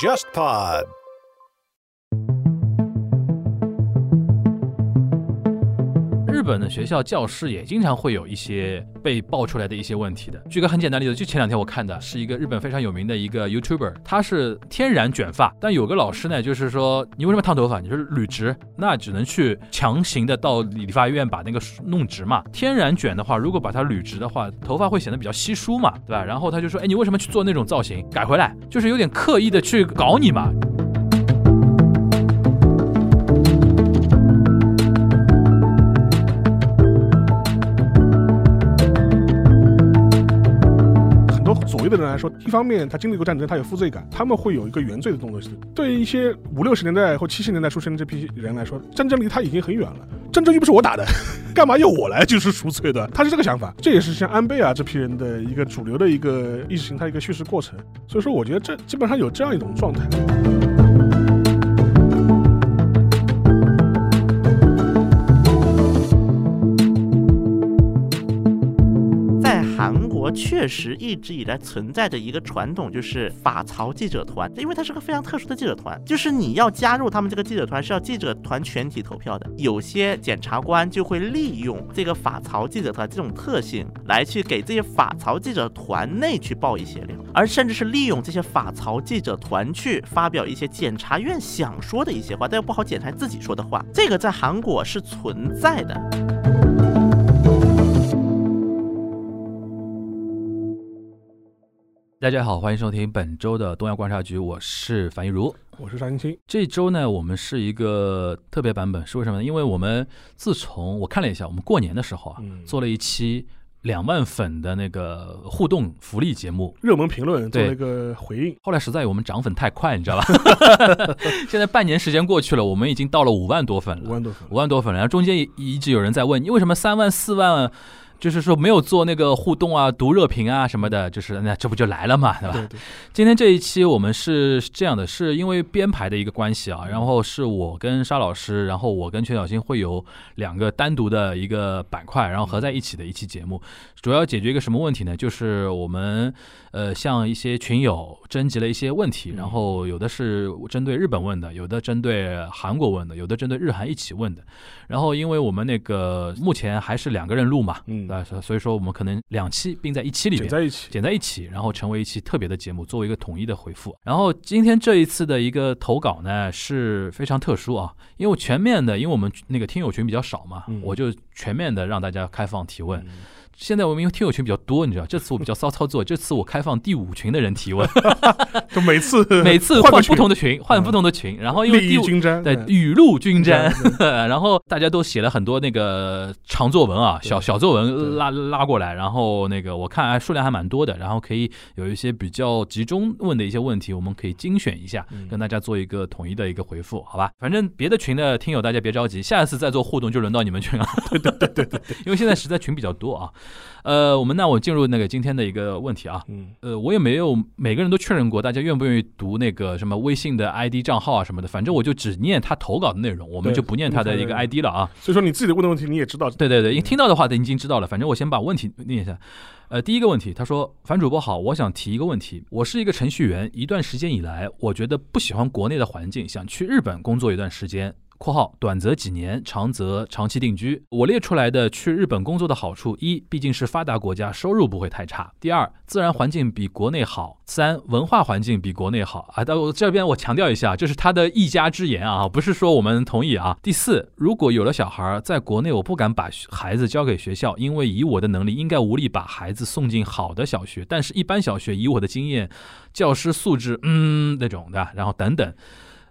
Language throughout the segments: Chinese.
JustPod。本的学校教室也经常会有一些被爆出来的一些问题的。举个很简单的例子，就前两天我看的是一个日本非常有名的一个 YouTuber，他是天然卷发，但有个老师呢，就是说你为什么烫头发？你是捋直，那只能去强行的到理发院把那个弄直嘛。天然卷的话，如果把它捋直的话，头发会显得比较稀疏嘛，对吧？然后他就说，哎，你为什么去做那种造型？改回来，就是有点刻意的去搞你嘛。的人来说，一方面他经历过战争，他有负罪感，他们会有一个原罪的动作。对于一些五六十年代或七十年代出生的这批人来说，战争离他已经很远了。战争又不是我打的，干嘛要我来 就是赎罪的？他是这个想法，这也是像安倍啊这批人的一个主流的一个意识形态一个叙事过程。所以说，我觉得这基本上有这样一种状态。确实一直以来存在着一个传统，就是法曹记者团，因为它是个非常特殊的记者团，就是你要加入他们这个记者团是要记者团全体投票的。有些检察官就会利用这个法曹记者团这种特性，来去给这些法曹记者团内去报一些料，而甚至是利用这些法曹记者团去发表一些检察院想说的一些话，但又不好检察自己说的话，这个在韩国是存在的。大家好，欢迎收听本周的东亚观察局，我是樊一茹。我是张青青，这周呢，我们是一个特别版本，是为什么呢？因为我们自从我看了一下，我们过年的时候啊，嗯做了一期两万粉的那个互动福利节目。热门评论做对了一个回应，后来实在我们涨粉太快，你知道吧？现在半年时间过去了，我们已经到了五万多粉了，五万多粉五。万多粉了。然后中间一一直有人在问，你为什么三万四万？就是说没有做那个互动啊、读热评啊什么的，就是那这不就来了嘛，对吧？对对，今天这一期我们是这样的，是因为编排的一个关系啊，然后是我跟沙老师，然后我跟全小新会有两个单独的一个板块，然后合在一起的一期节目，主要解决一个什么问题呢？就是我们呃向一些群友征集了一些问题，然后有的是针对日本问的，有的针对韩国问的，有的针对日韩一起问的，然后因为我们那个目前还是两个人录嘛，嗯对？所所以说我们可能两期并在一期里面剪。在一起，剪在一起，然后成为一期特别的节目，作为一个统一的回复。然后今天这一次的一个投稿呢是非常特殊啊，因为我全面的，因为我们那个听友群比较少嘛，嗯我就全面的让大家开放提问。现在我们因为听友群比较多，你知道，这次我比较骚操作，这次我开放第五群的人提问，就每次每次换不同的的群，换不同的群，然后因为利第五对雨露均沾，对 然后大家都写了很多那个长作文啊，小小作文拉拉过来，然后那个我看还数量还蛮多的，然后可以有一些比较集中问的一些问题，我们可以精选一下，嗯。跟大家做一个统一的一个回复，好吧？反正别的群的听友大家别着急，下一次再做互动就轮到你们群了，对对对对对，因为现在实在群比较多啊。呃，我们那我进入那个今天的一个问题啊，嗯，呃，我也没有每个人都确认过，大家愿不愿意读那个什么微信的 ID 账号啊什么的，反正我就只念他投稿的内容，我们就不念他的一个嗯 ID 了啊。所以说你自己的问的问题你也知道，对对对，因为听到的话，已经知道了。反正我先把问题念一下。呃，第一个问题，他说：“樊主播好，我想提一个问题。我是一个程序员，一段时间以来，我觉得不喜欢国内的环境，想去日本工作一段时间。”（括号短则几年，长则长期定居。）我列出来的去日本工作的好处：一，毕竟是发达国家，收入不会太差；第二，自然环境比国内好；三，文化环境比国内好。啊，到这边我强调一下，这是他的一家之言啊，不是说我们同意啊。第四，如果有了小孩儿，在国内我不敢把孩子交给学校，因为以我的能力，应该无力把孩子送进好的小学。但是，一般小学以我的经验，教师素质，嗯，那种的，然后等等。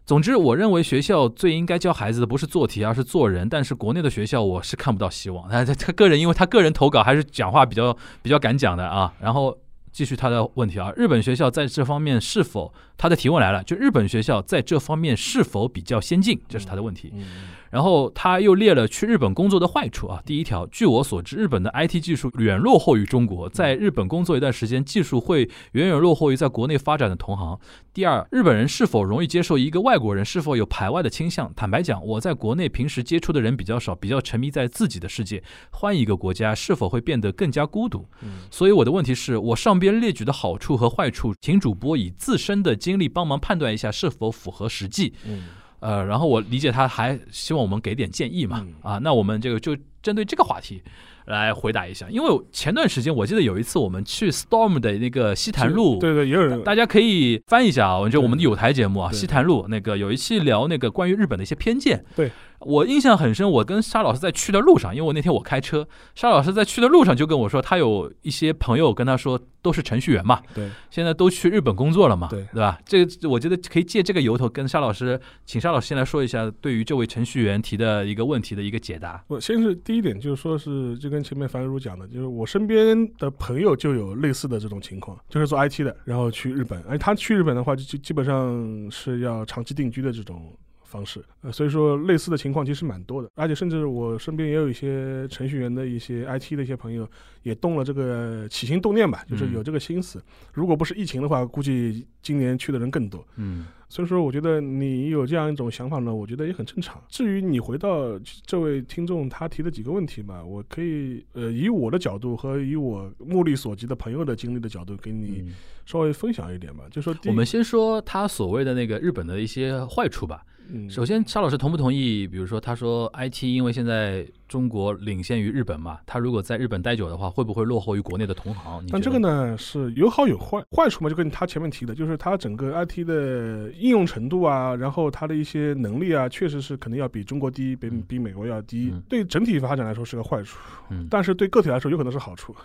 总之，我认为学校最应该教孩子的不是做题，而是做人。但是国内的学校，我是看不到希望。他他他个人，因为他个人投稿还是讲话比较比较敢讲的啊。然后继续他的问题啊，日本学校在这方面是否他的提问来了？就日本学校在这方面是否比较先进？这是他的问题。嗯，然后他又列了去日本工作的坏处啊。第一条，据我所知，日本的 IT 技术远落后于中国，在日本工作一段时间，技术会远远落后于在国内发展的同行。第二，日本人是否容易接受一个外国人？是否有排外的倾向？坦白讲，我在国内平时接触的人比较少，比较沉迷在自己的世界。换一个国家，是否会变得更加孤独？所以我的问题是我上上边列举的好处和坏处，请主播以自身的经历帮忙判断一下是否符合实际。嗯。呃，然后我理解他还希望我们给点建议嘛，嗯。啊，那我们这个就针对这个话题来回答一下，因为前段时间我记得有一次我们去 Storm 的那个西坛路，对对，也有人大家可以翻一下啊，就我们的有台节目啊，西坛路那个有一期聊那个关于日本的一些偏见。对，我印象很深，我跟沙老师在去的路上，因为我那天我开车，沙老师在去的路上就跟我说，他有一些朋友跟他说都是程序员嘛，对现在都去日本工作了嘛，对对吧？这个我觉得可以借这个由头跟沙老师，请沙老师先来说一下对于这位程序员提的一个问题的一个解答。我先是第一点，就是说是就跟前面樊如讲的，就是我身边的朋友就有类似的这种情况，就是做 IT 的，然后去日本，而他去日本的话，就就基本上是要长期定居的这种方式，呃，所以说类似的情况其实蛮多的，而且甚至我身边也有一些程序员的一些 IT 的一些朋友也动了这个起心动念吧，就是有这个心思。如果不是疫情的话，估计今年去的人更多。嗯所以说，我觉得你有这样一种想法呢，我觉得也很正常。至于你回到这位听众他提的几个问题嘛，我可以呃以我的角度和以我目力所及的朋友的经历的角度给你嗯稍微分享一点吧。就说我们先说他所谓的那个日本的一些坏处吧。嗯首先，沙老师同不同意？比如说，他说 IT 因为现在中国领先于日本嘛，他如果在日本待久的话，会不会落后于国内的同行？但这个呢是有好有坏，坏处嘛就跟他前面提的，就是它整个 IT 的应用程度啊，然后它的一些能力啊，确实是肯定要比中国低，比嗯比美国要低嗯。对整体发展来说是个坏处，嗯，但是对个体来说有可能是好处。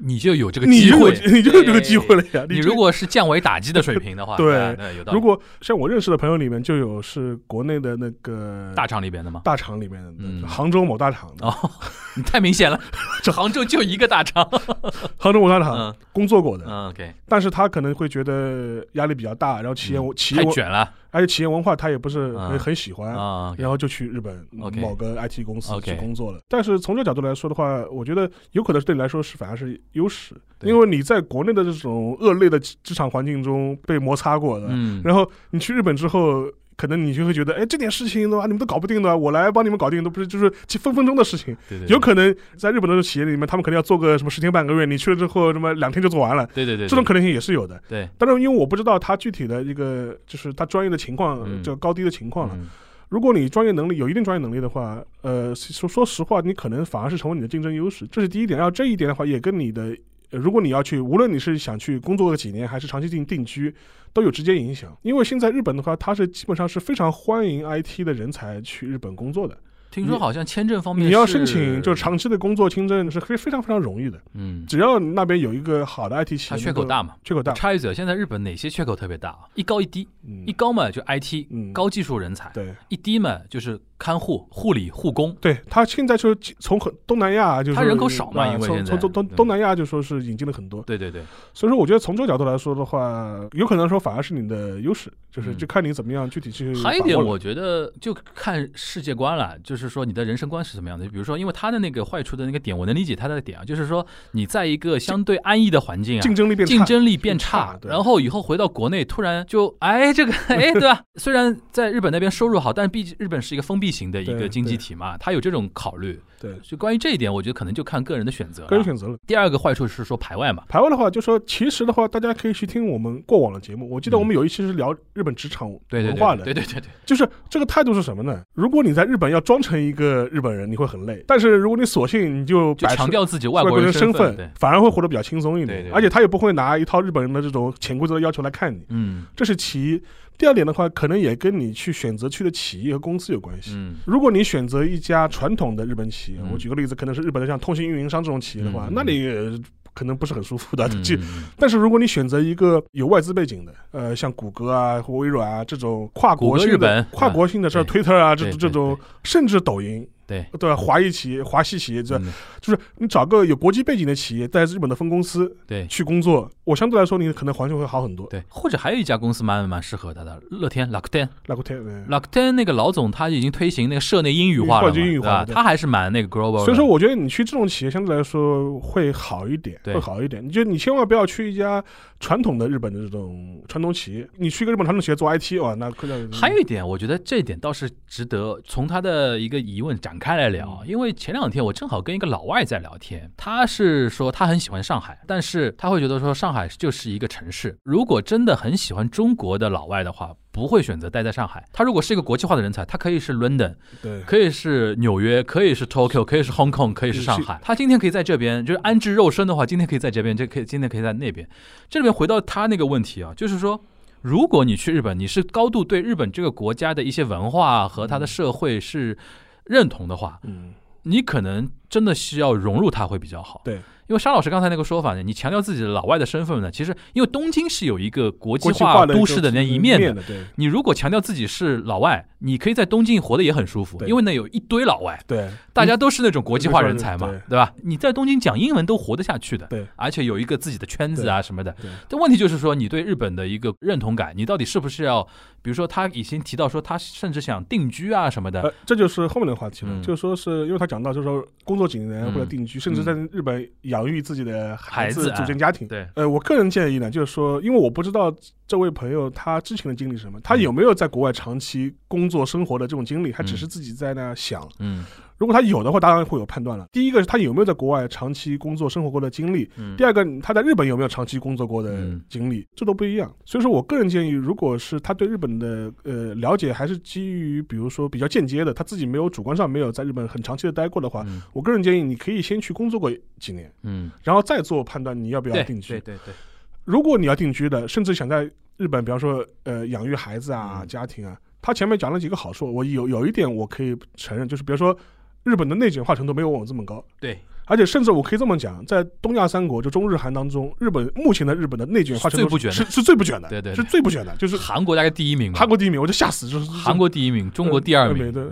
你就有这个机会，你就有这个机会了呀。你如果是降维打击的水平的话，对那那有道理。如果像我认识的朋友里面就有是国内的那个大厂里边的吗？大厂里面的，嗯杭州某大厂的，哦，你太明显了，这杭州就一个大厂。杭州某大厂嗯工作过的，嗯，OK，但是他可能会觉得压力比较大，然后企业嗯企业卷了而且企业文化他也不是很喜欢。啊。然后就去日本某个 IT 公司去工作了。但是从这个角度来说的话，我觉得有可能对你来说是反而是优势，因为你在国内的这种恶劣的职场环境中被摩擦过的，嗯，然后你去日本之后，可能你就会觉得，哎，这点事情的话，你们都搞不定的，我来帮你们搞定，都不是就是分分钟的事情。对对，有可能在日本的企业里面，他们可能要做个什么十天半个月，你去了之后，什么两天就做完了，对对对，这种可能性也是有的。对但是因为我不知道他具体的一个就是他专业的情况，嗯这个高低的情况了。嗯如果你专业能力有一定专业能力的话，呃，说说实话，你可能反而是成为你的竞争优势，这是第一点。然后这一点的话，也跟你的，呃如果你要去，无论你是想去工作个几年，还是长期定定居，都有直接影响。因为现在日本的话，它是基本上是非常欢迎 IT 的人才去日本工作的。听说好像签证方面你要申请就长期的工作签证是非非常非常容易的，嗯，只要那边有一个好的 IT 企业，它缺口大，嘛。缺口大，插一嘴，现在日本哪些缺口特别大啊？一高一低，嗯一，高嘛就 IT 嗯高技术人才，对。一低嘛就是看护、护理、护工。对他现在就从很东南亚，就是他人口少嘛因为从东东东南亚就说是引进了很多，对对对，所以说我觉得从这个角度来说的话，有可能说反而是你的优势，就是嗯就看你怎么样具体去。还有一点，我觉得就看世界观了，就是说你的人生观是什么样的。比如说，因为他的那个坏处的那个点，我能理解他的点啊，就是说你在一个相对安逸的环境啊，竞争力变差，竞争力变变差然后以后回到国内，突然就哎这个哎对吧？虽然在日本那边收入好，但毕竟日本是一个封闭型的一个经济体嘛，他有这种考虑。对就关于这一点，我觉得可能就看个人的选择了。个人选择了。第二个坏处是说排外嘛，排外的话，就说其实的话，大家可以去听我们过往的节目。我记得嗯我们有一期是聊日本职场文化的，对对对对对，就是这个态度是什么呢？如果你在日本要装成一个日本人，你会很累；但是如果你索性你就就强调自己外国人身份，反而会活得比较轻松一点。而且他也不会拿一套日本人的这种潜规则的要求来看你，嗯这是其一。第二点的话，可能也跟你去选择去的企业和公司有关系。嗯。如果你选择一家传统的日本企业，嗯。我举个例子，可能是日本的像通信运营商这种企业的话，嗯那你呃可能不是很舒服的。嗯就嗯。但是如果你选择一个有外资背景的，呃，像谷歌啊、或微软啊这种跨国性的日本、跨国性的，这对 Twitter 啊，这种这种，甚至抖音，对对？华裔企业、华系企业，这嗯就是你找个有国际背景的企业，在日本的分公司对去工作，我相对来说，你可能环境会好很多。对，或者还有一家公司蛮蛮适合他的，乐天对 Rakuten 那个老总他已经推行那个社内英语化了语化？他还是蛮那个 global。所以说，我觉得你去这种企业相对来说会好一点，对会好一点。你就你千万不要去一家传统的日本的这种传统企业，你去一个日本传统企业做 IT，哇，那可能还有一点，我觉得这一点倒是值得从他的一个疑问展开来聊，嗯因为前两天我正好跟一个老外在聊天，他是说他很喜欢上海，但是他会觉得说上上海就是一个城市。如果真的很喜欢中国的老外的话，不会选择待在上海。他如果是一个国际化的人才，他可以是 London，对，可以是纽约，可以是 Tokyo，可以是 Hong Kong，可以是上海。他今天可以在这边，就是安置肉身的话，今天可以在这边，这可以今天可以在那边。这里面回到他那个问题啊，就是说，如果你去日本，你是高度对日本这个国家的一些文化和它的社会是认同的话，嗯，你可能真的需要融入它会比较好。对，因为沙老师刚才那个说法呢，你强调自己的老外的身份呢，其实因为东京是有一个国际化都市的那一面的。你如果强调自己是老外，你可以在东京活得也很舒服，对。因为那有一堆老外，对，大家都是那种国际化人才嘛，对。对吧？你在东京讲英文都活得下去的，对，而且有一个自己的圈子啊什么的。对。但问题就是说，你对日本的一个认同感，你到底是不是要，比如说他已经提到说他甚至想定居啊什么的，呃，这就是后面的话题了，嗯。就是说是因为他讲到，就是说工作几年嗯。或者定居，甚至在日本养育自己的孩子，组建家庭。对，呃，我个人建议呢，就是说，因为我不知道这位朋友他之前的经历是什么，他有没有在国外长期工作生活的这种经历，他只是自己在那想。嗯如果他有的话，当然会有判断了。第一个是他有没有在国外长期工作生活过的经历，嗯第二个他在日本有没有长期工作过的嗯经历，这都不一样。所以说我个人建议，如果是他对日本的呃了解还是基于比如说比较间接的，他自己没有主观上没有在日本很长期的待过的话，嗯我个人建议你可以先去工作过几年，嗯，然后再做判断你要不要对定居对。对对，如果你要定居的，甚至想在日本，比方说呃养育孩子啊、嗯家庭啊，他前面讲了几个好处，我有有一点我可以承认，就是比如说日本的内卷化程度没有我们这么高，对，而且甚至我可以这么讲，在东亚三国就中日韩当中，日本目前的日本的内卷化程度是最不卷的。是是最不卷的，对对对。是最不卷的，就是韩国大概第一名，韩国第一名，我就吓死，就是韩国第一名，中国第二名，对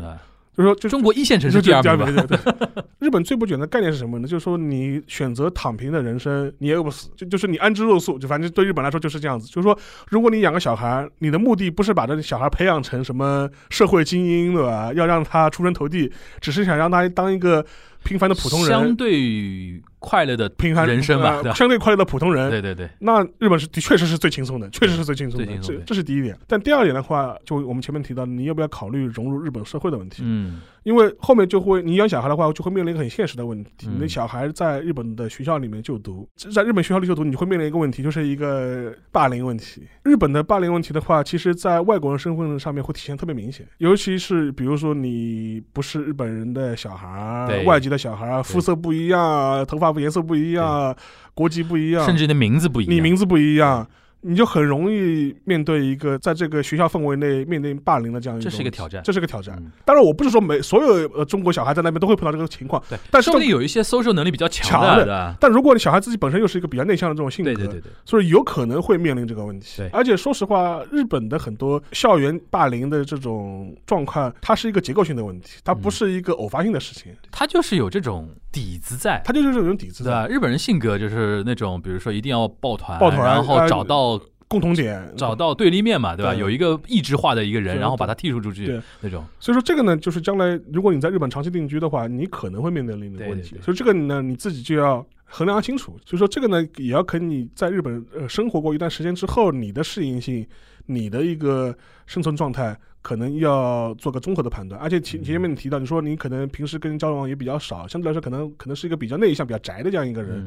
就是说就中国一线城市第二名吧，对对对。日本最不卷的概念是什么呢？就是说你选择躺平的人生，你也饿不死，就就是你安之若素，就反正对日本来说就是这样子。就是说，如果你养个小孩，你的目的不是把这个小孩培养成什么社会精英，对吧？要让他出人头地，只是想让他当一个平凡的普通人相人，对快乐的平凡人生吧，呃？相对快乐的普通人。对对对，那日本是的确实是最轻松的，确实是最轻松的，这这是第一点。但第二点的话，就我们前面提到，你要不要考虑融入日本社会的问题？嗯因为后面就会你养小孩的话，就会面临一个很现实的问题。嗯你的小孩在日本的学校里面就读，在日本学校里就读，你会面临一个问题，就是一个霸凌问题。日本的霸凌问题的话，其实在外国人身份上面会体现特别明显，尤其是比如说你不是日本人的小孩对，外籍的小孩，肤色不一样，头发颜色不一样，国籍不一样，甚至你的名字不一样，你名字不一样。你就很容易面对一个在这个学校氛围内面临霸凌的这样一这种问题是一个挑战。这是个挑战。嗯。当然，我不是说每所有呃中国小孩在那边都会碰到这个情况，对，但是说不定有一些 social 能力比较强强的？但如果你小孩自己本身又是一个比较内向的这种性格，对对对对，所以有可能会面临这个问题。对。而且说实话，日本的很多校园霸凌的这种状况，它是一个结构性的问题，它不嗯。是一个偶发性的事情，它就是有这种底子在。他就是这种底子对吧？的日本人性格就是那种，比如说一定要抱团，抱团然后呃找到共同点。找到对立面嘛，对吧？对有一个意志化的一个人，然后把他剔除出去对那种。所以说这个呢，就是将来如果你在日本长期定居的话，你可能会面临的问题。对对对所以这个呢，你自己就要衡量清楚。所以说这个呢，也要跟你在日本呃生活过一段时间之后，你的适应性、你的一个生存状态。可能要做个综合的判断，而且前前面你提到，你说你可能平时跟人交往也比较少，相对来说可能可能是一个比较内向、比较宅的这样一个人。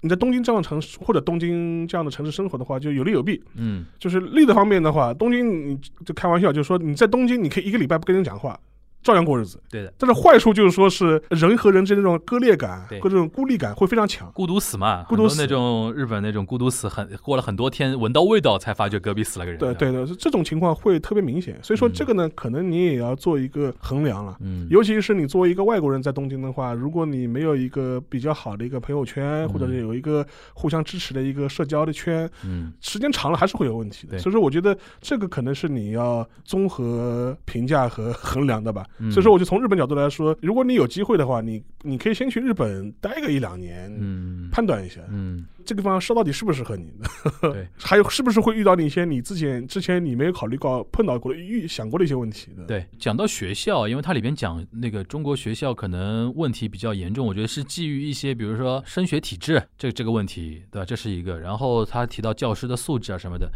你在东京这样的城市或者东京这样的城市生活的话，就有利有弊。嗯就是利的方面的话，东京你就开玩笑，就是说你在东京你可以一个礼拜不跟人讲话，照样过日子。对的，但是坏处就是说是人和人之间那种割裂感对和这种孤立感会非常强。孤独死嘛，孤独死那种日本那种孤独死，很过了很多天，闻到味道才发觉隔壁死了个人。对对的，这种情况会特别明显。所以说嗯这个呢，可能你也要做一个衡量了。嗯，尤其是你作为一个外国人在东京的话，如果你没有一个比较好的一个朋友圈，嗯或者是有一个互相支持的一个社交的圈，嗯时间长了还是会有问题的。所以说，我觉得这个可能是你要综合评价和衡量的吧。嗯所以说，我就从日本角度来说，如果你有机会的话，你你可以先去日本待个一两年，嗯判断一下嗯，这个地方说到底适不适合你，对 还有是不是会遇到你一些你之前之前你没有考虑过、碰到过的、预想过的一些问题的。对。讲到学校，因为它里边讲那个中国学校可能问题比较严重，我觉得是基于一些比如说升学体制这这个问题，对吧？这是一个。然后他提到教师的素质啊什么的，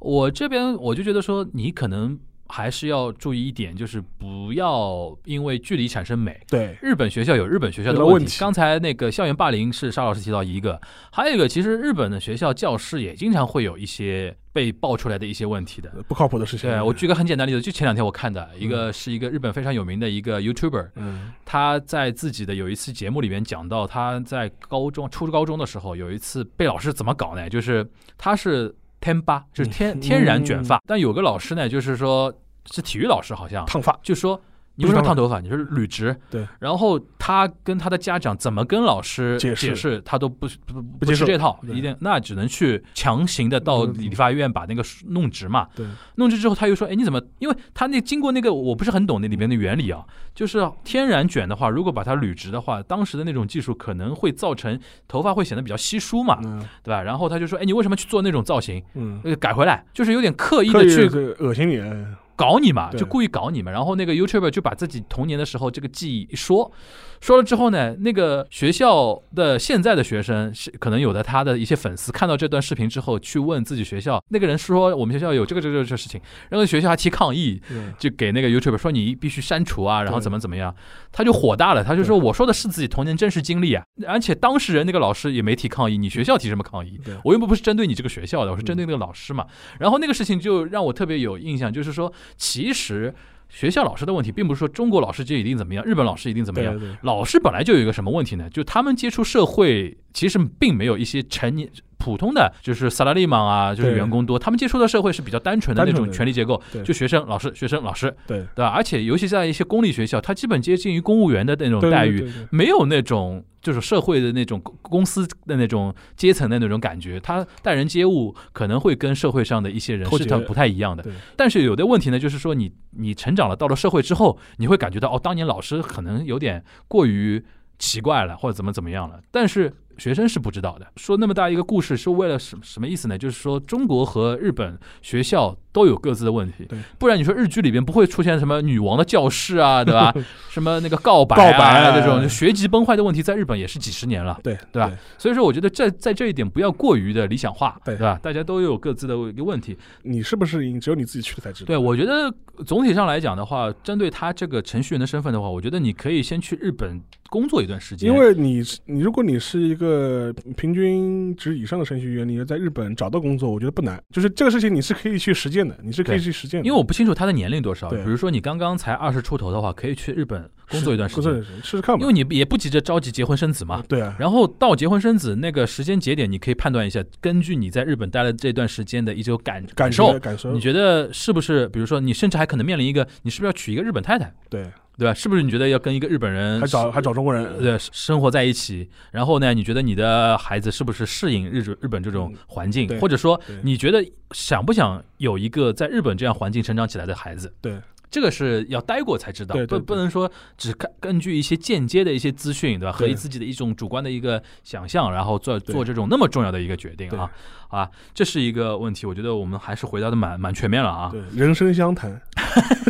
我这边我就觉得说，你可能还是要注意一点，就是不要因为距离产生美。对，日本学校有日本学校的问题。问题刚才那个校园霸凌是沙老师提到一个，还有一个，其实日本的学校教师也经常会有一些被爆出来的一些问题的。不靠谱的事情。对我举个很简单的例子，就前两天我看的一个是一个日本非常有名的一个 YouTuber，嗯他在自己的有一次节目里面讲到，他在高中、初高中的时候有一次被老师怎么搞呢？就是他是天吧，就是天嗯。天然卷发，但有个老师呢，就是说是体育老师，好像。烫发，就说你为什么烫头发？你是捋直。对。然后他跟他的家长怎么跟老师解释释，他都不不不接受吃这套，一定那只能去强行的到嗯理发院把那个弄直嘛。对，弄直之后，他又说：“哎，你怎么？因为他那经过那个，我不是很懂那里面的原理啊。就是天然卷的话，如果把它捋直的话，当时的那种技术可能会造成头发会显得比较稀疏嘛，嗯对吧？然后他就说：哎，你为什么去做那种造型？嗯，呃，改回来，就是有点刻意的去恶心你，嗯搞你嘛，就故意搞你嘛。然后那个 YouTuber 就把自己童年的时候这个记忆一说，说了之后呢，那个学校的现在的学生是可能有的他的一些粉丝看到这段视频之后，去问自己学校那个人说我们学校有这个这个这个事情，然后学校还提抗议，就给那个 YouTuber 说你必须删除啊，然后怎么怎么样，他就火大了，他就说我说的是自己童年真实经历啊，而且当事人那个老师也没提抗议，你学校提什么抗议？我又不是针对你这个学校的，我是针对那个老师嘛。然后那个事情就让我特别有印象，就是说其实学校老师的问题，并不是说中国老师就一定怎么样，日本老师一定怎么样。对对，老师本来就有一个什么问题呢？就他们接触社会，其实并没有一些成年普通的，就是萨拉利芒啊，就是员工多，他们接触的社会是比较单纯的那种权力结构，就学生、老师、学生、老师，对。对吧？而且尤其在一些公立学校，它基本接近于公务员的那种待遇，没有那种就是社会的那种公公司的那种阶层的那种感觉，他待人接物可能会跟社会上的一些人是他不太一样的。但是有的问题呢，就是说你你成长了，到了社会之后，你会感觉到哦，当年老师可能有点过于奇怪了，或者怎么怎么样了，但是。学生是不知道的。说那么大一个故事是为了什什么意思呢？就是说中国和日本学校都有各自的问题对，不然你说日剧里边不会出现什么女王的教室啊，对吧？什么那个告白告白啊啊这种学籍崩坏的问题，在日本也是几十年了。对对吧？所以说，我觉得在在这一点不要过于的理想化，对吧？大家都有各自的一个问题。你是不是赢，只有你自己去了才知道。对，我觉得总体上来讲的话，针对他这个程序员的身份的话，我觉得你可以先去日本工作一段时间，因为你你，如果你是一个平均值以上的程序员，你要在日本找到工作，我觉得不难。就是这个事情你是可以去实践的，你是可以去实践的。因为我不清楚他的年龄多少。对比如说你刚刚才二十出头的话，可以去日本工作一段时间，试试看吧。因为你也不急着着急结婚生子嘛。对啊，然后到结婚生子那个时间节点，你可以判断一下，根据你在日本待了这段时间的一种感感受，感受你，觉得是不是？比如说，你甚至还可能面临一个，你是不是要娶一个日本太太，对，对吧？是不是你觉得要跟一个日本人还找还找中国人，对生活在一起？然后呢，你觉得你的孩子是不是适应日日本这种环境，嗯或者说你觉得想不想有一个在日本这样环境成长起来的孩子？对，这个是要待过才知道，对对对不不能说只看根据一些间接的一些资讯，对吧？和对自己的一种主观的一个想象，然后做做这种那么重要的一个决定对啊啊，这是一个问题。我觉得我们还是回答的蛮蛮全面了啊。对，人生相谈，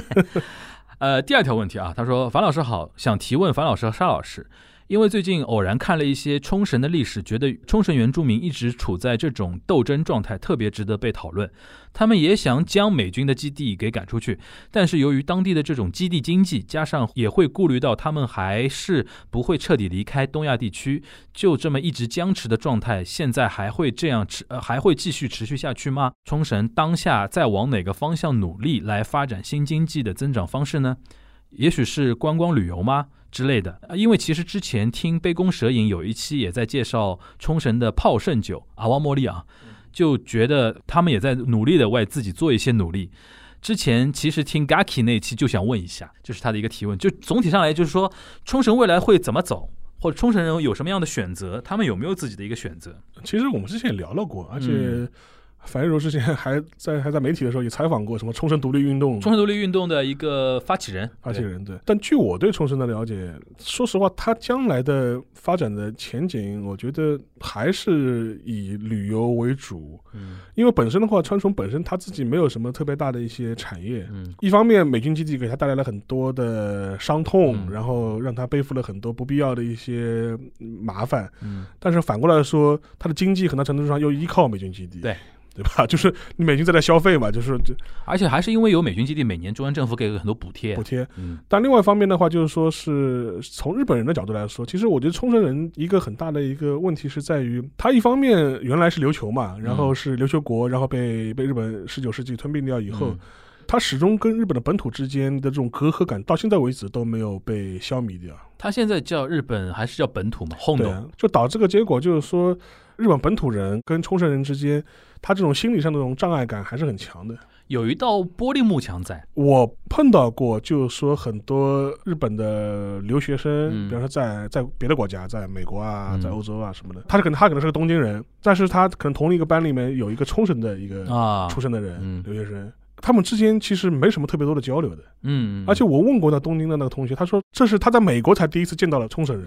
呃，第二条问题啊，他说：“樊老师好，想提问樊老师和沙老师，因为最近偶然看了一些冲绳的历史，觉得冲绳原住民一直处在这种斗争状态，特别值得被讨论。他们也想将美军的基地给赶出去，但是由于当地的这种基地经济，加上也会顾虑到他们还是不会彻底离开东亚地区，就这么一直僵持的状态，现在还会这样持呃还会继续持续下去吗？冲绳当下在往哪个方向努力来发展新经济的增长方式呢？也许是观光旅游吗？之类的，呃因为其实之前听杯弓蛇影有一期也在介绍冲绳的泡盛酒阿瓦莫利啊，就觉得他们也在努力的为自己做一些努力。之前其实听 Gaki 那期就想问一下，就是他的一个提问，就总体上来就是说，冲绳未来会怎么走，或者冲绳人有什么样的选择，他们有没有自己的一个选择？其实我们之前也聊了过，而且嗯樊玉茹之前还在还在媒体的时候也采访过什么冲绳独立运动冲绳独立运动的一个发起人，发起人对，但据我对冲绳的了解，说实话，它将来的发展的前景，我觉得还是以旅游为主。嗯因为本身的话，川冲本身它自己没有什么特别大的一些产业。嗯一方面，美军基地给他带来了很多的伤痛，嗯然后让他背负了很多不必要的一些嗯麻烦。嗯，但是反过来说，它的经济很大程度上又依靠美军基地。对对吧？就是你美军在那消费嘛，就是这而且还是因为有美军基地，每年中央政府给了很多补贴补。贴。嗯但另外一方面的话，就是说是从日本人的角度来说，其实我觉得冲绳人一个很大的一个问题是在于，他一方面原来是琉球嘛，然后是琉球国，然后被被日本十九世纪吞并掉以后，嗯他始终跟日本的本土之间的这种隔阂感，到现在为止都没有被消弭掉。他现在叫日本还是叫本土嘛？轰动对啊，就导致个结果就是说，日本本土人跟冲绳人之间，他这种心理上的这种障碍感还是很强的。有一道玻璃幕墙在。我碰到过，就是说很多日本的留学生，嗯比方说在在别的国家，在美国啊，嗯在欧洲啊什么的，他可能他可能是个东京人，但是他可能同一个班里面有一个冲绳的一个啊出生的人，嗯留学生。他们之间其实没什么特别多的交流的，嗯，而且我问过那东京的那个同学，他说这是他在美国才第一次见到了冲绳人，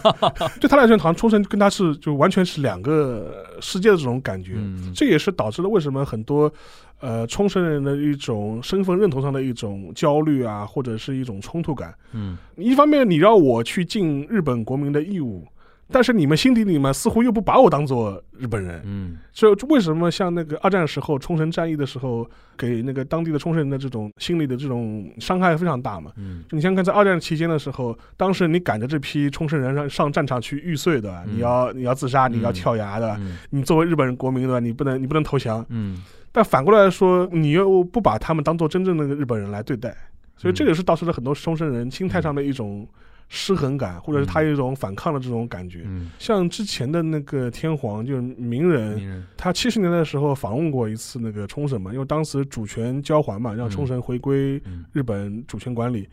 对他来说，好像冲绳跟他是就完全是两个世界的这种感觉。嗯。这也是导致了为什么很多呃冲绳人的一种身份认同上的一种焦虑啊，或者是一种冲突感。嗯。一方面你让我去尽日本国民的义务，但是你们心底里面似乎又不把我当做日本人。嗯所以为什么像那个二战时候冲绳战役的时候，给那个当地的冲绳人的这种心理的这种伤害非常大嘛？嗯就你想想看，在二战期间的时候，当时你赶着这批冲绳人上上战场去玉碎的，嗯你要你要自杀，你要嗯跳崖的，嗯你作为日本人国民的？你不能你不能投降。嗯但反过来说，你又不把他们当做真正的日本人来对待，所以嗯这个是导致了很多冲绳人心态上的一种失衡感，或者是他有一种反抗的这种感觉。嗯，像之前的那个天皇，就是鸣人，名人。他七十年代的时候访问过一次那个冲绳嘛，因为当时主权交还嘛，让冲绳回归嗯。日本主权管理。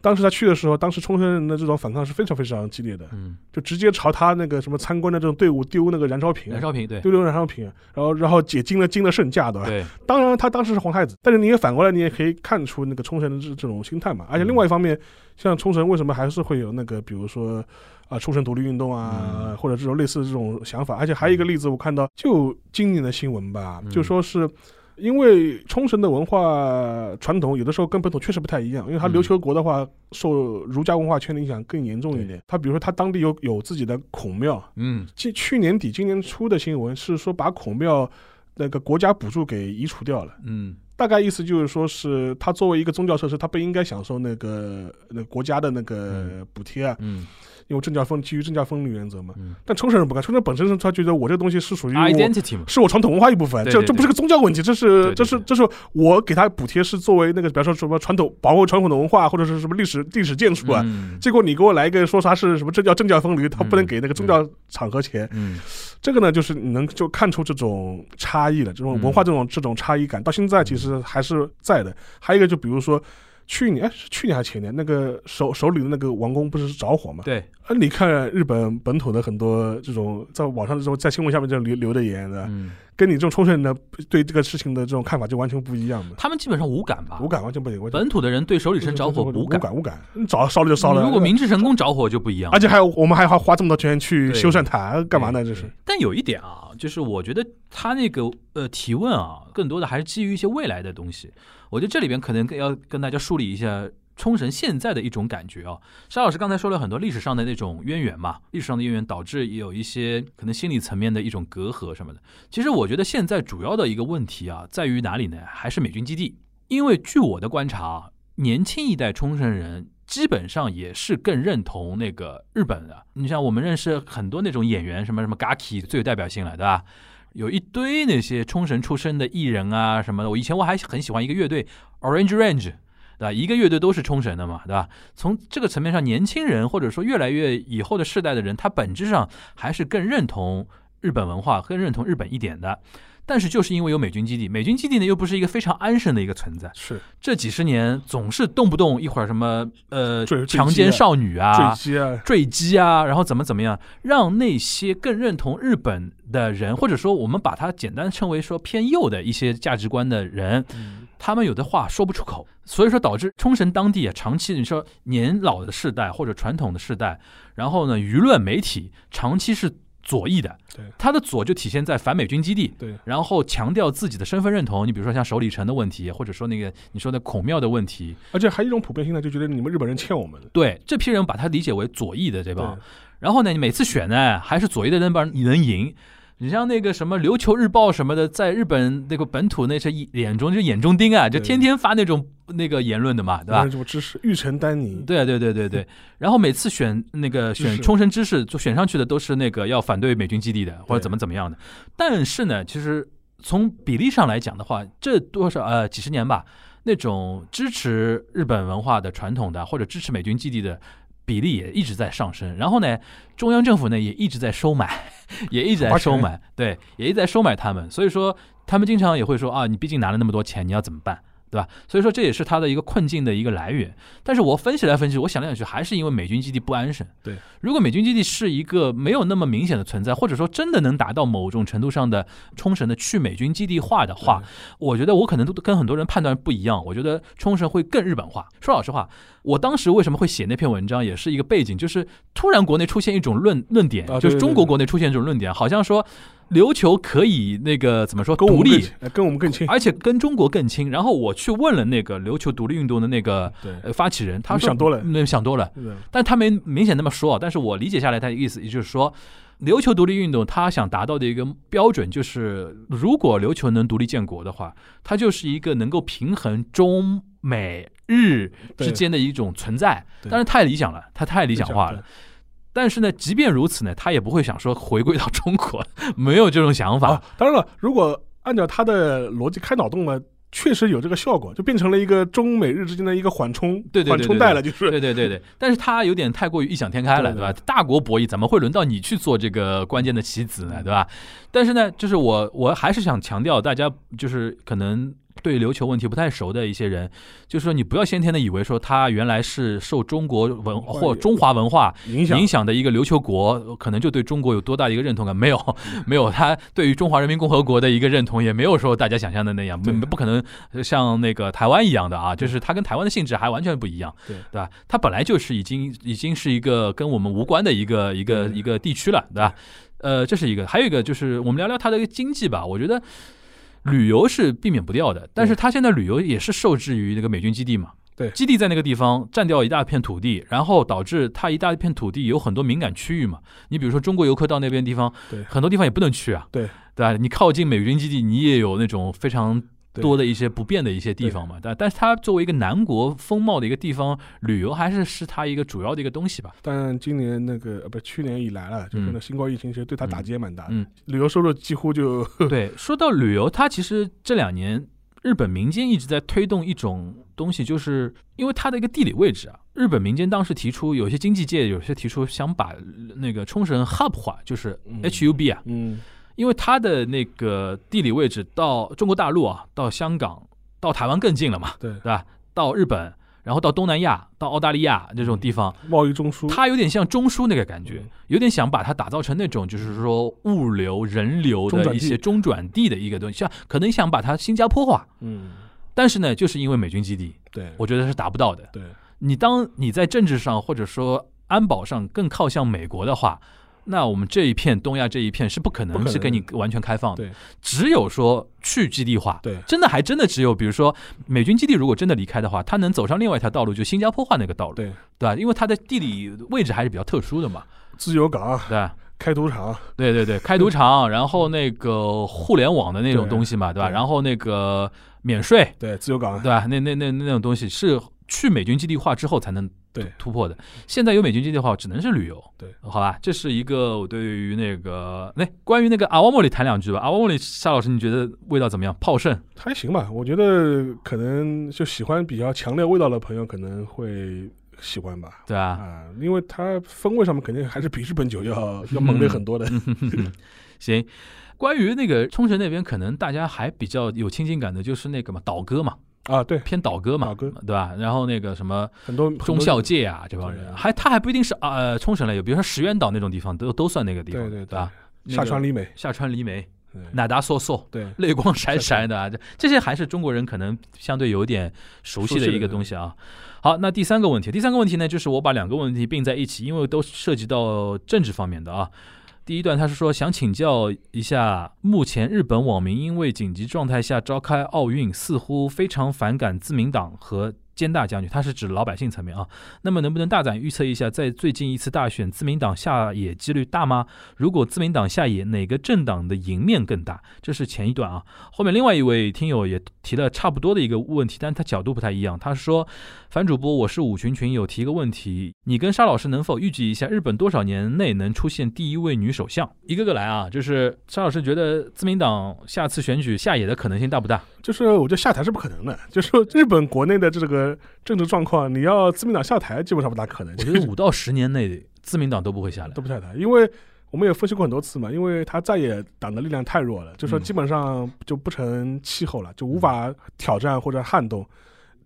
当时他去的时候，当时冲绳人的这种反抗是非常非常激烈的，嗯，就直接朝他那个什么参观的这种队伍丢那个燃烧瓶，燃烧瓶对丢丢燃烧瓶，然后然后解禁了禁了圣驾，对吧？对，当然，他当时是皇太子，但是你也反过来，你也可以看出那个冲绳的这这种心态嘛。而且另外一方面，像冲绳为什么还是会有那个，比如说啊、冲绳独立运动啊，嗯或者这种类似的这种想法。而且还有一个例子，我看到就今年的新闻吧，嗯就说是。因为冲绳的文化传统有的时候跟本土确实不太一样，因为它嗯琉球国的话受儒家文化圈的影响更严重一点。它比如说它当地有有自己的孔庙，嗯。去去年底今年初的新闻是说把孔庙那个国家补助给移除掉了。嗯。大概意思就是说，是它作为一个宗教设施，它不应该享受那个那国家的那个补贴啊，嗯。因为政教分基于政教分离原则嘛。嗯。但冲绳人不干，冲绳本身是他觉得我这个东西是属于我。，identity 嘛，是我传统文化一部分，对对对这这不是个宗教问题，这是这是这是我给他补贴是作为那个，比方说什么传统保护传统的文化或者是什么历史历史建筑啊，嗯。结果你给我来一个说啥是什么政教政教分离，他不能给那个宗教场合钱，嗯。这个呢，就是你能就看出这种差异了，这种文化这种、这种差异感，到现在其实还是在的。还有一个，就比如说去年，哎，是去年还是前年，那个手手里的那个王宫不是着火吗？对，啊，你看日本本土的很多这种在网上这种在新闻下面这种留留的言的，嗯，跟你这种冲绳人的对这个事情的这种看法就完全不一样的，他们基本上无感吧。无，感完全不本土的人对首里城着火无无感，无感，你早烧了就烧了。如果明治神宫着火就不一样，而且还有我们还要花这么多钱去修缮它，干嘛呢？这是。但有一点啊，就是我觉得他那个呃提问啊，更多的还是基于一些未来的东西。我觉得这里边可能要跟大家梳理一下冲绳现在的一种感觉啊。沙老师刚才说了很多历史上的那种渊源嘛，历史上的渊源导致有一些可能心理层面的一种隔阂什么的。其实我觉得现在主要的一个问题啊，在于哪里呢？还是美军基地。因为据我的观察啊，年轻一代冲绳人基本上也是更认同那个日本的。你像我们认识很多那种演员，什么什么 Gaki 最有代表性了，对吧？有一堆那些冲绳出身的艺人啊什么的。我以前我还很喜欢一个乐队 Orange Range，对吧？一个乐队都是冲绳的嘛，对吧？从这个层面上，年轻人或者说越来越以后的世代的人，他本质上还是更认同日本文化，更认同日本一点的。但是就是因为有美军基地，美军基地呢又不是一个非常安生的一个存在，是。这几十年总是动不动一会儿什么呃强奸少女啊坠，机啊，坠机啊，然后怎么怎么样，让那些更认同日本的人，或者说我们把它简单称为说偏右的一些价值观的人，他们有的话说不出口，所以说导致冲绳当地啊，长期你说年老的世代或者传统的世代，然后呢，舆论媒体长期是左翼的。对，他的左就体现在反美军基地，对。然后强调自己的身份认同，你比如说像首里城的问题，或者说那个你说的孔庙的问题，而且还有一种普遍性的，就觉得你们日本人欠我们的。对这批人把他理解为左翼的这帮，然后呢，你每次选呢，还是左翼的那帮你能赢，你像那个什么琉球日报什么的，在日本那个本土那些眼中就眼中钉啊，就天天发那种那个言论的嘛，对吧？什么知识玉成丹尼，对对对对对，然后每次选那个选冲绳知识，就选上去的都是那个要反对美军基地的，或者怎么怎么样的。但是呢，其实从比例上来讲的话，这多少呃几十年吧，那种支持日本文化的传统的或者支持美军基地的比例也一直在上升。然后呢，中央政府呢也一直在收买，也一直在收买，对，也一直在收买他们。所以说，他们经常也会说啊，你毕竟拿了那么多钱，你要怎么办？对吧？所以说这也是他的一个困境的一个来源。但是我分析来分析，我想来想去，还是因为美军基地不安生。对，如果美军基地是一个没有那么明显的存在，或者说真的能达到某种程度上的冲绳的去美军基地化的话，我觉得我可能都跟很多人判断不一样。我觉得冲绳会更日本化。说老实话，我当时为什么会写那篇文章，也是一个背景，就是突然国内出现一种论论点，就是中国国内出现这种论点，好像说琉球可以那个怎么说独立跟我们更，亲。而且跟中国更亲。然后我去问了那个琉球独立运动的那个，呃发起人，他说想多了那想多了，但他没明显那么说。但是我理解下来，他的意思也就是说。琉球独立运动，他想达到的一个标准就是，如果琉球能独立建国的话，它就是一个能够平衡中美日之间的一种存在。对当然太理想了，它太理想化了对。但是呢，即便如此呢，他也不会想说回归到中国，没有这种想法。啊，当然了，如果按照他的逻辑开脑洞呢，确实有这个效果，就变成了一个中美日之间的一个缓冲，对对对缓冲带了，就是对对对对，但是他有点太过于异想天开了，对对吧？大国博弈怎么会轮到你去做这个关键的棋子呢，对吧？但是呢，就是我我还是想强调，大家就是可能对琉球问题不太熟的一些人，就是说你不要先天的以为说他原来是受中国文或中华文化影响影响的一个琉球国，可能就对中国有多大的一个认同感？没有，没有。他对于中华人民共和国的一个认同，也没有说大家想象的那样，不不可能像那个台湾一样的啊，就是他跟台湾的性质还完全不一样，对对吧？他本来就是已经已经是一个跟我们无关的一个一个一个地区了，对吧？呃，这是一个，还有一个就是我们聊聊它的一个经济吧，我觉得。旅游是避免不掉的，但是他现在旅游也是受制于那个美军基地嘛，对。基地在那个地方占掉一大片土地，然后导致它一大片土地有很多敏感区域嘛。你比如说中国游客到那边地方，对。很多地方也不能去啊，对。对吧？你靠近美军基地，你也有那种非常对多的一些不便的一些地方嘛。但但是它作为一个南国风貌的一个地方，旅游还是是它一个主要的一个东西吧。但今年那个呃不，去年以来了，就是那新冠疫情，其实对它打击也蛮大的，嗯，旅游收入几乎就 对，说到旅游，它其实这两年日本民间一直在推动一种东西，就是因为它的一个地理位置啊。日本民间当时提出，有些经济界有些提出想把那个冲绳 hub 化，就是嗯 HUB 啊，嗯因为它的那个地理位置到中国大陆啊，到香港、到台湾更近了嘛，对。对吧？到日本，然后到东南亚、到澳大利亚这种地方，贸易中枢，它有点像中枢那个感觉嗯，有点想把它打造成那种就是说物流、人流的一些中转地的一个东西，像可能想把它新加坡化，嗯，但是呢，就是因为美军基地，对，我觉得是达不到的。对。你当你在政治上或者说安保上更靠向美国的话，那我们这一片东亚这一片是不可能能是给你完全开放的。对只有说去基地化，对真的还真的只有，比如说美军基地如果真的离开的话，它能走上另外一条道路，就新加坡化那个道路，对，对吧？因为它的地理位置还是比较特殊的嘛，自由港、对？开赌场，对对对，开赌场，然后那个互联网的那种东西嘛，对吧？然后那个免税，对，自由港对，吧？那那那那种东西是去美军基地化之后才能对突破的。现在有美军基地的话，只能是旅游。对，好吧，这是一个我对于那个那关于那个阿瓦莫里谈两句吧。阿瓦莫里夏老师，你觉得味道怎么样？炮盛，还行吧，我觉得可能就喜欢比较强烈味道的朋友可能会喜欢吧。对啊？啊，因为它风味上面肯定还是比日本酒要要猛烈很多的。行。关于那个冲绳那边，可能大家还比较有亲近感的，就是那个嘛岛歌嘛，啊，对，偏岛歌嘛，对吧？然后那个什么很多中校，界啊，这帮人还他还不一定是啊呃冲绳类，有比如说石垣岛那种地方都都算那个地方，对对对吧？下川里里美，下川里美、对。乃达烁烁、对。泪光闪闪的啊，这这些还是中国人可能相对有点熟悉的一个东西啊。好，那第三个问题，第三个问题呢，就是我把两个问题并在一起，因为都涉及到政治方面的啊。第一段他是说想请教一下，目前日本网民因为紧急状态下召开奥运，似乎非常反感自民党和兼大将军，他是指老百姓层面啊。那么能不能大胆预测一下，在最近一次大选，自民党下野几率大吗？如果自民党下野，哪个政党的赢面更大？这是前一段啊。后面另外一位听友也提了差不多的一个问题，但他角度不太一样。他说：“樊主播，我是五群群友，提一个问题，你跟沙老师能否预计一下，日本多少年内能出现第一位女首相？一个个来啊。就是沙老师觉得自民党下次选举下野的可能性大不大？就是我觉得下台是不可能的，就是日本国内的这个政治状况，你要自民党下台基本上不大可能。我觉得五到十年内自民党都不会下来都。不下台，因为我们也分析过很多次嘛，因为他在野党的力量太弱了，就说嗯基本上就不成气候了，就无法挑战或者撼动。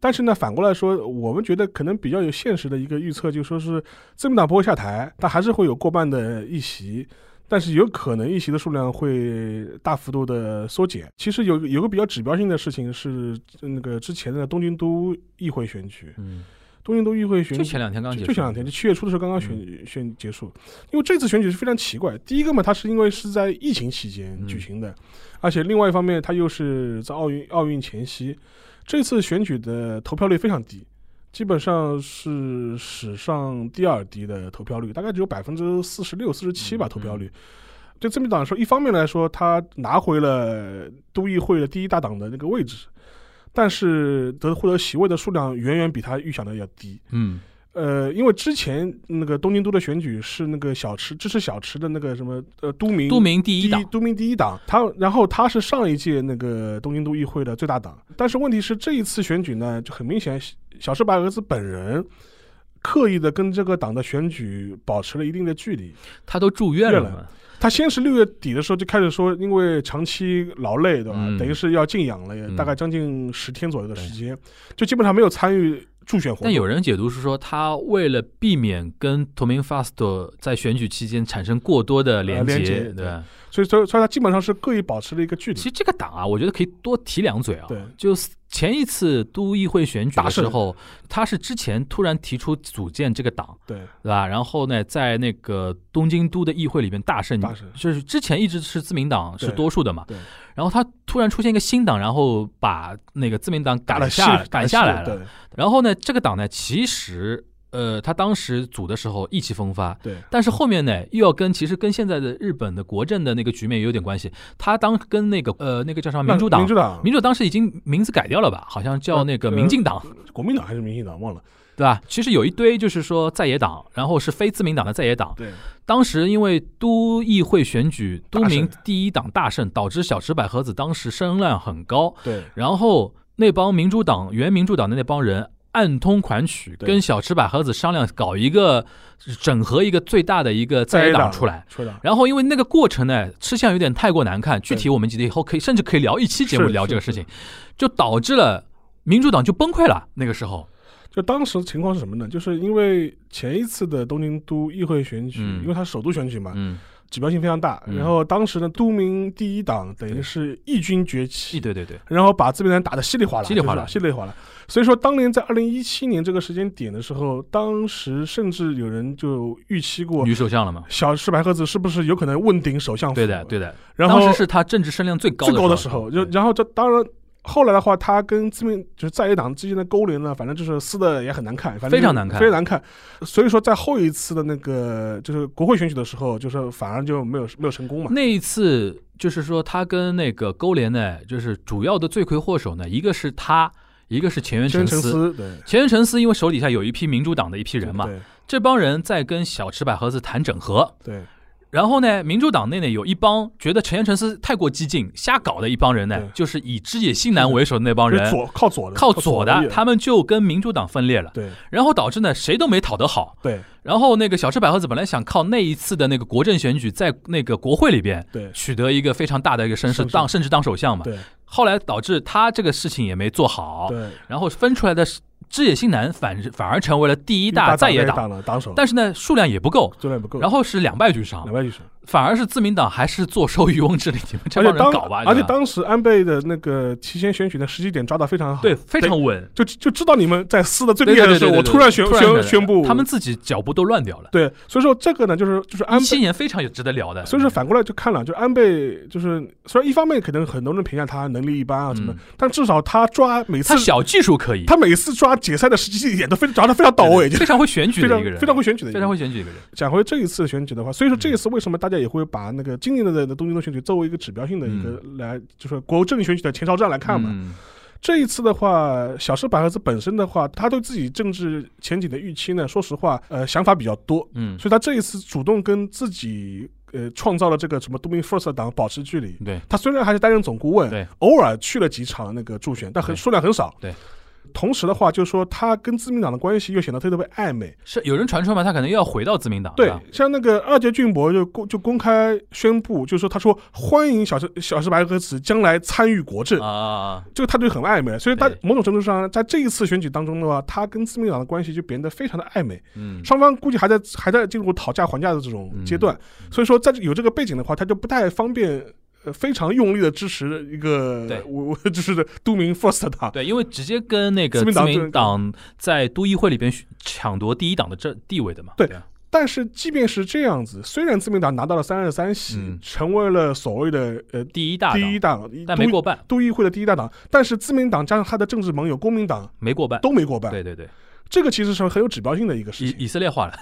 但是呢，反过来说，我们觉得可能比较有现实的一个预测，就说是自民党不会下台，但还是会有过半的议席，但是有可能议席的数量会大幅度的缩减。其实有有个比较指标性的事情是那个之前的东京都议会选举，嗯，东京都议会选举就前两天刚结束，就前两天，就七月初的时候刚刚选、选结束。因为这次选举是非常奇怪，第一个嘛，它是因为是在疫情期间嗯举行的，而且另外一方面，它又是在奥运奥运前夕，这次选举的投票率非常低。基本上是史上第二低的投票率，大概只有百分之四十六、四十七吧嗯投票率。对自民党来说，一方面来说，他拿回了都议会的第一大党的那个位置，但是得获得席位的数量远远比他预想的要低。嗯呃，因为之前那个东京都的选举是那个小池支持小池的那个什么呃都民都民第一党，都民第一党，他然后他是上一届那个东京都议会的最大党，但是问题是这一次选举呢，就很明显，小池百合子本人刻意的跟这个党的选举保持了一定的距离。他都住院了。他先是六月底的时候就开始说，因为长期劳累，对吧？嗯等于是要静养了，嗯大概将近十天左右的时间，就基本上没有参与助选活动。但有人解读是说，他为了避免跟同名 Fast 在选举期间产生过多的连呃连接，接对吧。所以，所以，所以他基本上是刻意保持了一个距离其。实这个党啊，我觉得可以多提两嘴啊。对就是前一次都议会选举的时候，他是之前突然提出组建这个党，对，对吧？然后呢，在那个东京都的议会里面大胜，大胜就是之前一直是自民党是多数的嘛。对然后他突然出现一个新党，然后把那个自民党赶下戏赶下来了。对然后呢，这个党呢，其实呃，他当时组的时候意气风发，对但是后面呢，又要跟其实跟现在的日本的国政的那个局面也有点关系。他当跟那个呃那个叫什么民主党民，主党、民主当时已经名字改掉了吧？好像叫那个呃民进党，国民党还是民进党忘了。对吧？其实有一堆就是说在野党，然后是非自民党的在野党。对当时因为都议会选举都民第一党大胜，导致小池百合子当时声量很高，对然后那帮民主党原民主党的那帮人暗通款曲，跟小池百合子商量搞一个整合一个最大的一个在野党出来。然后因为那个过程呢，吃相有点太过难看，具体我们记得以后可以甚至可以聊一期节目聊这个事情，就导致了民主党就崩溃了。那个时候，就当时情况是什么呢？就是因为前一次的东京都议会选举，嗯因为它首都选举嘛，嗯，指标性非常大。嗯然后当时呢，都明第一党等于是异军崛起，对对对，然后把自民党打得稀里哗啦，稀里哗啦稀里哗啦。所以说，当年在二零一七年这个时间点的时候，当时甚至有人就预期过女首相了嘛？小池百合子是不是有可能问鼎首相府？对的，对的。然后当时是他政治声量最高最高的的时候，就然后这当然。后来的话，他跟自民就是在野党之间的勾连呢，反正就是撕的也很难看，反正非常难看非常难看。所以说，在后一次的那个就是国会选举的时候，就是反而就没有没有成功嘛。那一次就是说他跟那个勾连呢，就是主要的罪魁祸首呢，一个是他，一个是前原真诚司。前原诚司因为手底下有一批民主党的一批人嘛，这帮人在跟小池百合子谈整合。对然后呢，民主党内呢有一帮觉得陈彦诚司太过激进、瞎搞的一帮人呢，就是以枝野信男为首的那帮人，左靠左的靠左的，他们就跟民主党分裂了，对。然后导致呢谁都没讨得好。对。然后那个小池百合子本来想靠那一次的那个国政选举，在那个国会里边对。取得一个非常大的一个声势当甚至当首相嘛。对。后来导致他这个事情也没做好，对，然后分出来的枝野新男反反而成为了第一大在野党，但是呢数量也不够，数量不够，然后是两败俱伤两。败俱伤。反而是自民党还是坐收渔翁之利，你们这而且当帮人搞吧，而且当时安倍的那个提前选举的时机点抓得非常好，对非常稳，就就知道你们在撕的最厉害的时候，我突然宣突宣宣布他们自己脚步都乱掉了。对，所以说这个呢，就是就是安倍今。年非常有值得聊的，所以说反过来就看了，就安倍就是虽然一方面可能很多人评价他能力一般啊什么，嗯但至少他抓每次他小技术可以，他每次抓解散的时机点都非抓的非常到位，就非常会选举非常的一个人，非常会选举的非。常会选举的一个人。讲回这一次选举的话，所以说这一次为什么大家也会把那个今年的的东京的选举作为一个指标性的一个来，就是国政选举的前哨战来看嘛。嗯这一次的话，小石百合子本身的话，他对自己政治前景的预期呢，说实话，呃，想法比较多，嗯，所以他这一次主动跟自己呃创造了这个什么都民 First 党保持距离。对，他虽然还是担任总顾问，对，偶尔去了几场那个助选，但很数量很少。对。同时的话，就是说他跟自民党的关系又显得特别特别暧昧。是有人传出嘛，他可能又要回到自民党，对，像那个二阶俊博就公就公开宣布，就是说他说欢迎小石小石白和子将来参与国政，啊，这个态度很暧昧，所以他某种程度上在这一次选举当中的话，他跟自民党的关系就变得非常的暧昧，嗯，双方估计还在还在进入讨价还价的这种阶段，所以说在有这个背景的话，他就不太方便。呃，非常用力的支持一个对。我 我就是都明 First 党，对，因为直接跟那个自自民党民党在都议会里边抢夺第一党的这地位的嘛，对啊。但是即便是这样子，虽然自民党拿到了三十三席，嗯成为了所谓的呃第一大党第一党，但没过半，都议会的第一大党，但是自民党加上他的政治盟友公民党没过半，都没过半，对对对，这个其实是很有指标性的一个事情。以以色列化了，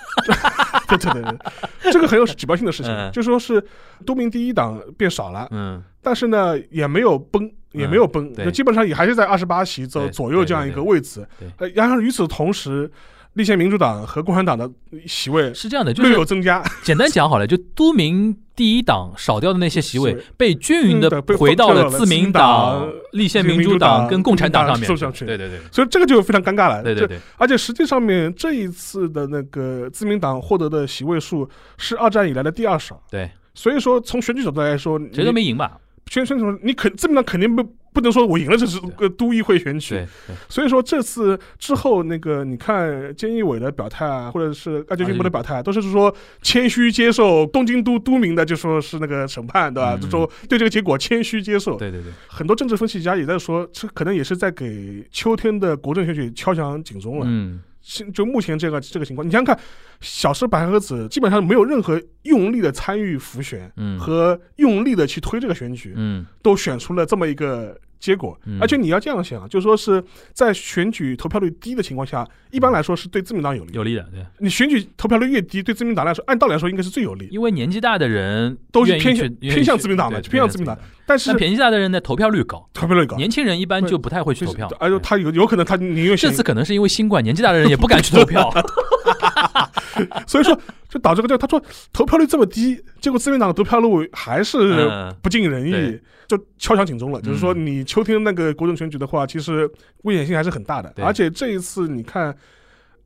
对对对对，这个很有指标性的事情，嗯。就说是多民第一党变少了，嗯，但是呢也没有崩，也没有崩，嗯基本上也还是在二十八席左左右这样一个位置。呃，然后与此同时，立宪民主党和共产党的席位是这样的，就略有增加，简单讲好了，就都民第一党少掉的那些席位被均匀的回到了了自民党立宪民民主主党党跟共产党上面党上去对对对所以这个就非常尴尬了。对对对，而且实际上面这一次的那个自民党获得的席位数是二战以来的第二少。对，所以说从选举角度来说，谁都没赢吧？宣宣传，你肯自民党肯定不不能说我赢了这是个都议会选举。所以说这次之后，那个你看菅义伟的表态啊，或者是二阶俊博的表态啊，都是说谦虚接受东京都都民的就说是那个审判，对吧？嗯就说对这个结果谦虚接受。对对对，很多政治分析家也在说，这可能也是在给秋天的国政选举敲响警钟了。嗯，现就目前这个这个情况，你想想看，小石百合子基本上没有任何用力的参与浮选，嗯。和用力的去推这个选举，嗯。都选出了这么一个结果。嗯。而且你要这样想，就说是在选举投票率低的情况下，一般来说是对自民党有利。有利的，对，你选举投票率越低，对自民党来说，按道理来说应该是最有利。因为年纪大的人都是偏向偏向自民党的对偏向自民党，但是年纪大的人的，投票率高，投票率高，年轻人一般就不太会去投票。而且他有有可能他宁愿选这次可能是因为新冠，年纪大的人也不敢去投票。所以说就导致个这个，他说投票率这么低，结果自民党的投票率还是嗯。不尽人意。对，就敲响警钟了。就是说，嗯你秋天那个国政选举的话，其实危险性还是很大的。而且这一次你看。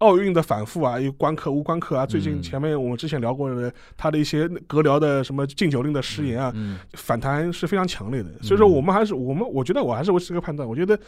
奥运的反复啊，有关客无关客啊，最近嗯前面我们之前聊过的，他的一些隔聊的什么禁酒令的失言啊，嗯，反弹是非常强烈的。所以说，我们还是我们，我觉得我还是维持这个判断，我觉得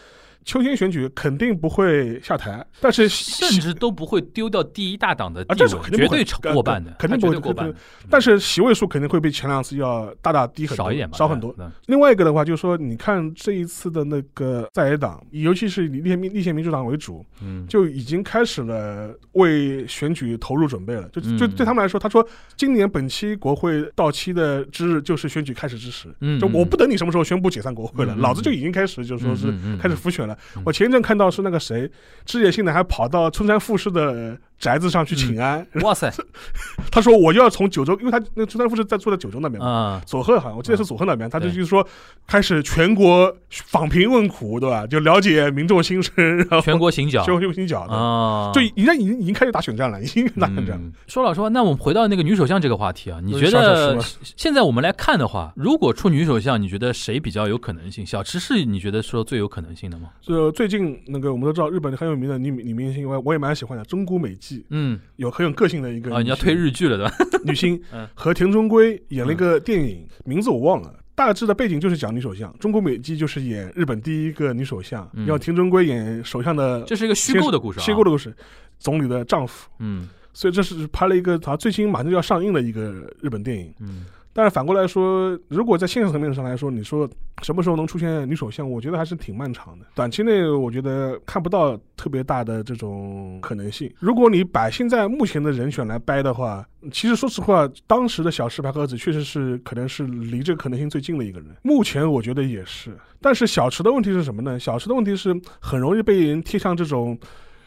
秋天选举肯定不会下台，但是甚至都不会丢掉第一大党的啊，这是肯定不会对超过半的，肯定不会过半，但是席位数肯定会比前两次要大大低很多，少一点吧，少很多。另外一个的话，就是说，你看这一次的那个在野党，尤其是以立宪民立宪民主党为主，嗯，就已经开始了为选举投入准备了。就嗯就对他们来说，他说今年本期国会到期的之日就是选举开始之时。嗯就我不等你什么时候宣布解散国会了，老子就已经开始就说是开始复选了嗯。我前一阵看到是那个谁，枝野信呢还跑到村山富士的宅子上去请安，哇塞，他说我要从九州，因为他那个村山富士在住在九州那边嘛。啊，佐贺好像我记得是佐贺那边，他就是说开始全国访贫问苦，对吧？就了解民众心声，然后全国行脚全国行脚的，啊，就人家已经已经开始打选战了，已经打选战了。嗯说老实话，那我们回到那个女首相这个话题啊，你觉得现在我们来看的话，如果出女首相，你觉得谁比较有可能性？小池是你觉得说最有可能性的吗？就最近那个我们都知道，日本很有名的女女明星，我我也蛮喜欢的，中谷美纪，嗯，有很有个性的一个啊，你要推日剧了对吧？女星嗯，和田中圭演了一个电影，名字我忘了。大致的背景就是讲女首相，中国美纪就是演日本第一个女首相，嗯然后田中圭演首相的这是一个虚构的故事啊，虚构的故事，总理的丈夫。嗯所以这是拍了一个好像最新马上就要上映的一个日本电影。嗯，但是反过来说，如果在现实层面上来说，你说什么时候能出现女首相，我觉得还是挺漫长的。短期内我觉得看不到特别大的这种可能性。如果你把现在目前的人选来掰的话，其实说实话，当时的小池百合子确实是可能是离这个可能性最近的一个人。目前我觉得也是。但是小池的问题是什么呢？小池的问题是很容易被人贴上这种。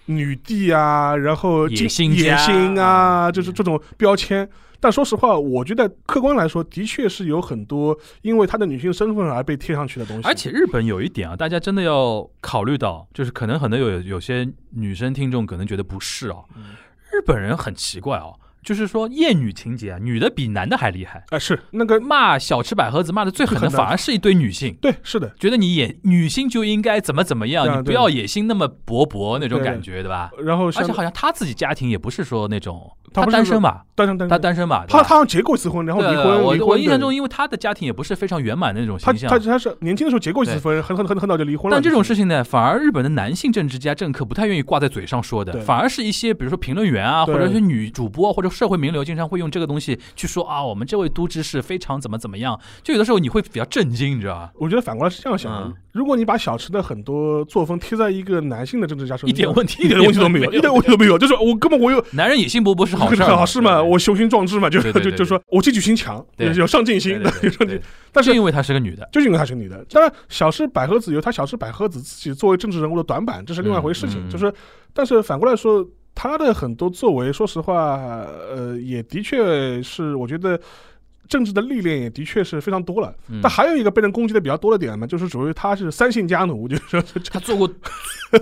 女帝啊，然后野心啊，嗯就是这种标签。但说实话，我觉得客观来说，的确是有很多因为她的女性身份而被贴上去的东西。而且日本有一点啊，大家真的要考虑到，就是可能很多有有些女生听众可能觉得不是哦，嗯日本人很奇怪哦，就是说厌女情节啊，女的比男的还厉害。啊、是那个骂小吃百合子骂的最狠的，反而是一堆女性。对，是的。觉得你野女性就应该怎么怎么样，啊你不要野心那么勃勃那种感觉，对吧？然后而且好像他自己家庭也不是说那种，他单身吧？单身单身，他单身吧？他他好像结过一次婚，然后离婚。我我印象中，因为他的家庭也不是非常圆满的那种他形象他。他是年轻的时候结过一次婚，很很很很早就离婚了。但这种事情呢，反而日本的男性政治家、政客不太愿意挂在嘴上说的，对反而是一些比如说评论员啊，或者是女主播或者社会名流，经常会用这个东西去说啊，我们这位都知是非常怎么怎么样。就有的时候你会比较震惊，你知道吧？我觉得反过来是这样想的嗯：如果你把小池的很多作风贴在一个男性的政治家身上，一点问题一点问题都没有，一点问题都没有。就是我根本我有男人野心勃勃是好事嘛，好事嘛，我雄心壮志嘛，就就就说我进取心强，有有上进心，有上进。但是因为她是个女的，就是因为她是女的。当然，小池百合子有她小池百合子自己作为政治人物的短板，这是另外一回事情。就是，但是反过来说，她的很多作为，说实话，呃，也的确是我觉得。政治的历练也的确是非常多了，嗯。但还有一个被人攻击的比较多的点嘛，就是属于他是三姓家奴，就是说他做过，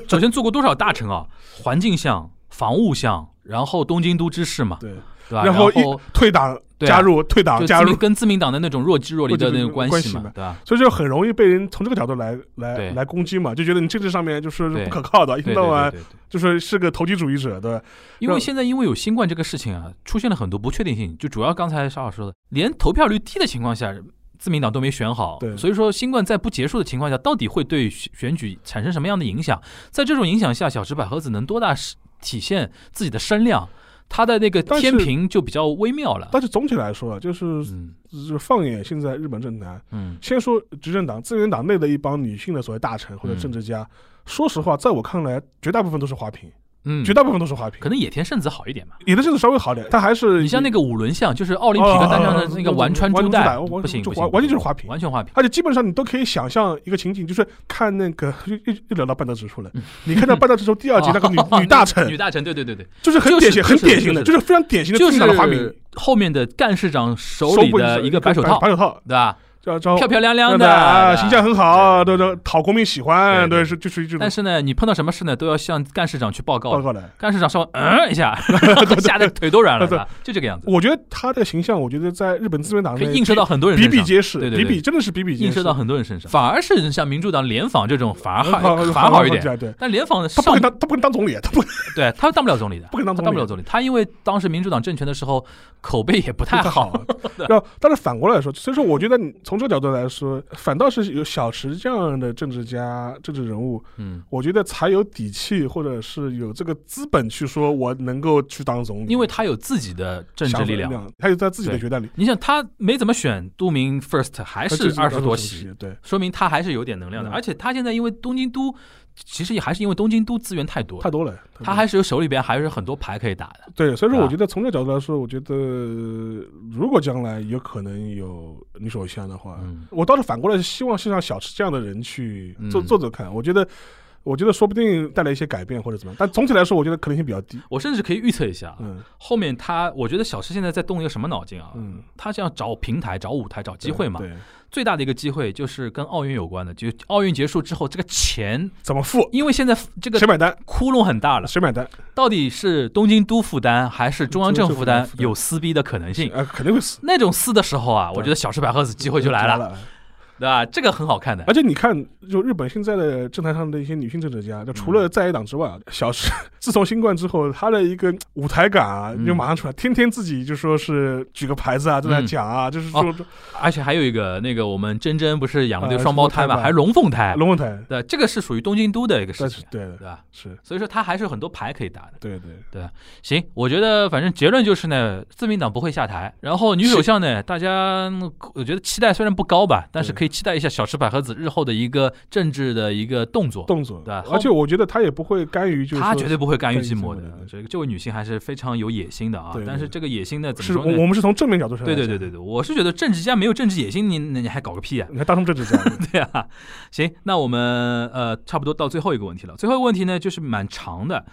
首先做过多少大臣啊？环境相、防务相，然后东京都知事嘛，对，对吧？然后退党加入，退党加入，跟自民党的那种若即若离的那种关关系嘛，对吧？所以就很容易被人从这个角度来来来攻击嘛，就觉得你政治上面就是不可靠的，一天到晚。就是是个投机主义者，对吧？因为现在因为有新冠这个事情啊，出现了很多不确定性，就主要刚才沙老师说的，连投票率低的情况下，自民党都没选好，对所以说新冠在不结束的情况下，到底会对选选举产生什么样的影响？在这种影响下，小池百合子能多大是体现自己的声量？他的那个天平就比较微妙了。但是总体来说啊，就是嗯。就是放眼现在日本政坛，嗯。先说执政党、自民党内的一帮女性的所谓大臣或者政治家，说实话，在我看来，绝大部分都是花瓶，嗯，绝大部分都是花瓶。可能野田圣子好一点吧。野田圣子稍微好点，他还是你像那个五轮像，就是奥林匹克单项的那个丸川珠代，完不行不行，完完全就是花瓶。完全花瓶。而且基本上你都可以想象一个情景，就是看那个又又又聊到半泽直树了。你看到半泽直树第二集 那个女女大臣女，大臣，对对对对，就是很典型、很典型的，就就是非常典型的就自民党的花瓶。后面的干事长手里部的一个白手套，白手套，对吧？漂漂亮亮的啊，形象很好，对对，讨国民喜欢，对是就属于这种但是呢，你碰到什么事呢，都要向干事长去报告报。告的。干事长稍微嗯一下，吓得腿都软了，对吧？就这个样子，我觉得他的形象，我觉得在日本自民党内可以映射到很多人比比皆是，对对对比比真的是比比皆是，映射到很多人身上。反而是像民主党联访这种，反而好 好，反而好一点。对，对但联访他不可，能当他不可能当总理，他不 对他当不了总理的，不可能当他当不了总理。他因为当时民主党政权的时候，口碑也不太好。好。然后，但是反过来说，所以说我觉得你从这个角度来说，反倒是有小池这样的政治家、政治人物，嗯，我觉得才有底气，或者是有这个资本去说我能够去当总理，因为他有自己的政治力量。，他有他自己的对决断力，你想，他没怎么选都明 first，还是二十多席，，对。说明他还是有点能量的。嗯而且他现在因为东京都，其实也还是因为东京都资源太多，太多了，他还是有手里边还是很多牌可以打的。对，所以说我觉得从这个角度来说，我觉得如果将来有可能有女首相的话，嗯我倒是反过来是希望是让小池这样的人去做嗯做做看，我觉得。我觉得说不定带来一些改变或者怎么样，但总体来说，我觉得可能性比较低。我甚至可以预测一下，嗯后面他，我觉得小池现在在动一个什么脑筋啊？嗯，他这样找平台、找舞台、找机会嘛。对，最大的一个机会就是跟奥运有关的，就奥运结束之后，这个钱，怎么付？因为现在这个谁买单？窟窿很大了，谁买单？到底是东京都负担还是中央政府负担中央政府负，担有撕逼的可能性。呃，肯定会撕。那种撕的时候啊，我觉得小池百合子机会就来了。了。对吧？这个很好看的。而且你看，就日本现在的政坛上的一些女性政治家，就除了在野党之外啊，小石 自从新冠之后，她的一个舞台感啊，嗯就马上出来，天天自己就说是举个牌子啊，正在那讲啊，就是哦说而且还有一个，那个我们珍珍不是养了对呃双胞胎嘛，还是龙凤胎，龙凤胎，对，这个是属于东京都的一个事情，对的，对吧？是，所以说他还是有很多牌可以打的。对对对，行，我觉得反正结论就是呢，自民党不会下台。然后女首相呢，大家嗯我觉得期待虽然不高吧，但是可以期待一下小池百合子日后的一个政治的一个动作。动作，对吧而且我觉得她也不会甘于，就是她绝对不会甘于寂寂寞的。这个这位女性还是非常有野心的啊但是这个野心呢，怎是么说呢？我我们是从正面角度上对对对对对，我是觉得政治家没有政治野心，你你你还搞个屁啊！你还当成政治家，对啊，行，那我们呃差不多到最后一个问题了。最后一个问题呢，就是蛮长的。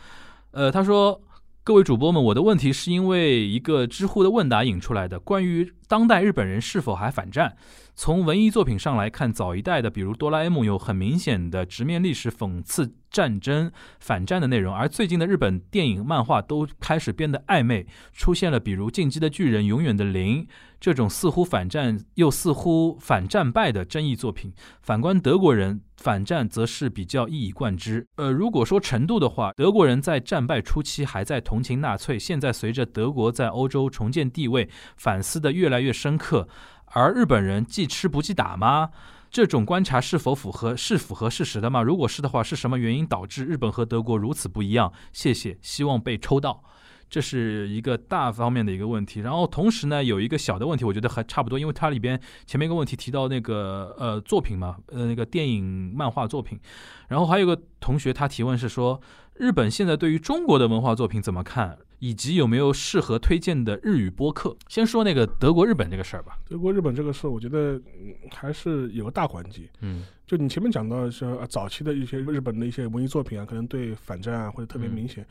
呃，他说：“各位主播们，我的问题是因为一个知乎的问答引出来的，关于当代日本人是否还反战。从文艺作品上来看，早一代的，比如哆啦 A 梦，有很明显的直面历史、讽刺战争、反战的内容，而最近的日本电影、漫画都开始变得暧昧，出现了比如《进击的巨人》《永远的零》这种似乎反战又似乎反战败的争议作品。反观德国人反战，则是比较一以贯之。呃，如果说程度的话，德国人在战败初期还在同情纳粹，现在随着德国在欧洲重建地位，反思的越来越深刻。而日本人记吃不记打吗？这种观察是否符合是符合事实的吗？如果是的话，是什么原因导致日本和德国如此不一样？谢谢，希望被抽到。这是一个大方面的一个问题，然后同时呢，有一个小的问题，我觉得还差不多，因为它里边前面一个问题提到那个呃作品嘛，呃那个电影漫画作品，然后还有个同学他提问是说，日本现在对于中国的文化作品怎么看，以及有没有适合推荐的日语播客？先说那个德国、日本这个事儿吧。德国、日本这个事，我觉得嗯还是有个大环节。嗯就你前面讲到说、呃早期的一些日本的一些文艺作品啊，可能对反战啊或者特别嗯明显。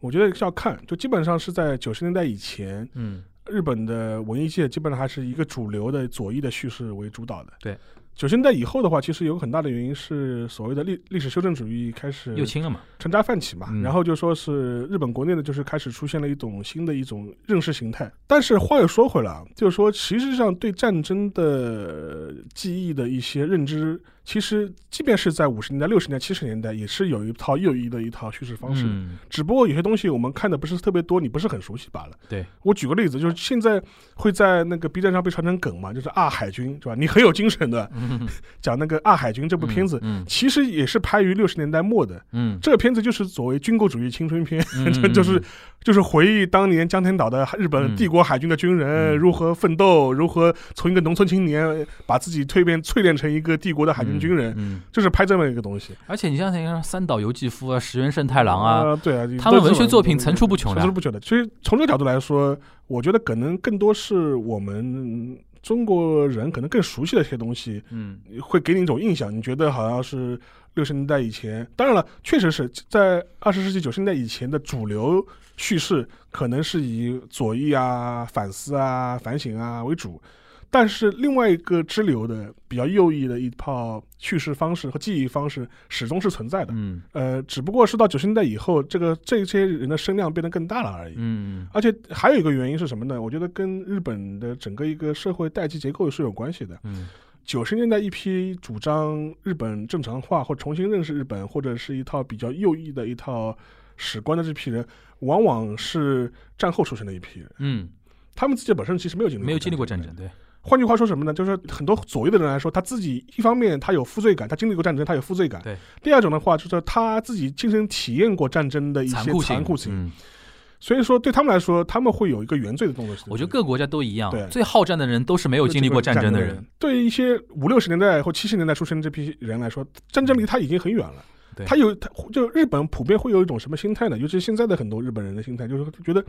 我觉得是要看，就基本上是在九十年代以前，嗯日本的文艺界基本上还是一个主流的左翼的叙事为主导的。对，九十年代以后的话，其实有个很大的原因是所谓的历历史修正主义开始又轻了嘛。成渣泛起嘛，嗯然后就说是日本国内呢，就是开始出现了一种新的一种认识形态。但是话又说回来啊，就是说，其实上对战争的记忆的一些认知，其实即便是在五十年代、六十年代、七十年代，也是有一套右翼的一套叙事方式只不过有些东西我们看的不是特别多，你不是很熟悉罢了。对我举个例子，就是现在会在那个 B 站上被传成梗嘛，就是《二海军》是吧？你很有精神的，嗯 讲那个《二海军》这部片子，嗯其实也是拍于六十年代末的。嗯这个片子就是所谓军国主义青春片，就是就是回忆当年江天岛的日本帝国海军的军人嗯如何奋斗，如何从一个农村青年把自己蜕变淬炼成一个帝国的海军军人，嗯，就是拍这么一个东西。而且你像那个三岛由纪夫啊、石原慎太郎啊，呃对啊，他们文学作品层出不穷的层出。不穷的。所以从这个角度来说，我觉得可能更多是我们中国人可能更熟悉的一些东西，嗯会给你一种印象，你觉得好像是六十年代以前。当然了，确实是在二十世纪九十年代以前的主流叙事，可能是以左翼啊、反思啊、反省啊为主。但是另外一个支流的比较右翼的一套叙事方式和记忆方式始终是存在的，嗯呃，只不过是到九十年代以后，这个这些人的声量变得更大了而已。嗯而且还有一个原因是什么呢？我觉得跟日本的整个一个社会代际结构是有关系的。嗯九十年代一批主张日本正常化或重新认识日本，或者是一套比较右翼的一套史官的这批人，往往是战后出生的一批人。嗯，他们自己本身其实没有经历没有经历过战争，。对，换句话说什么呢？就是很多左右的人来说，他自己一方面他有负罪感，他经历过战争，他有负罪感。对。第二种的话，就是他自己亲身体验过战争的一些残酷性，残酷性。嗯，所以说，对他们来说，他们会有一个原罪的动作。我觉得各个国家都一样对，最好战的人都是没有经历过战争的人。。对一些五六十年代或七十年代出生这批人来说，战争离他已经很远了。对他有他就日本普遍会有一种什么心态呢？尤其是现在的很多日本人的心态，就是觉得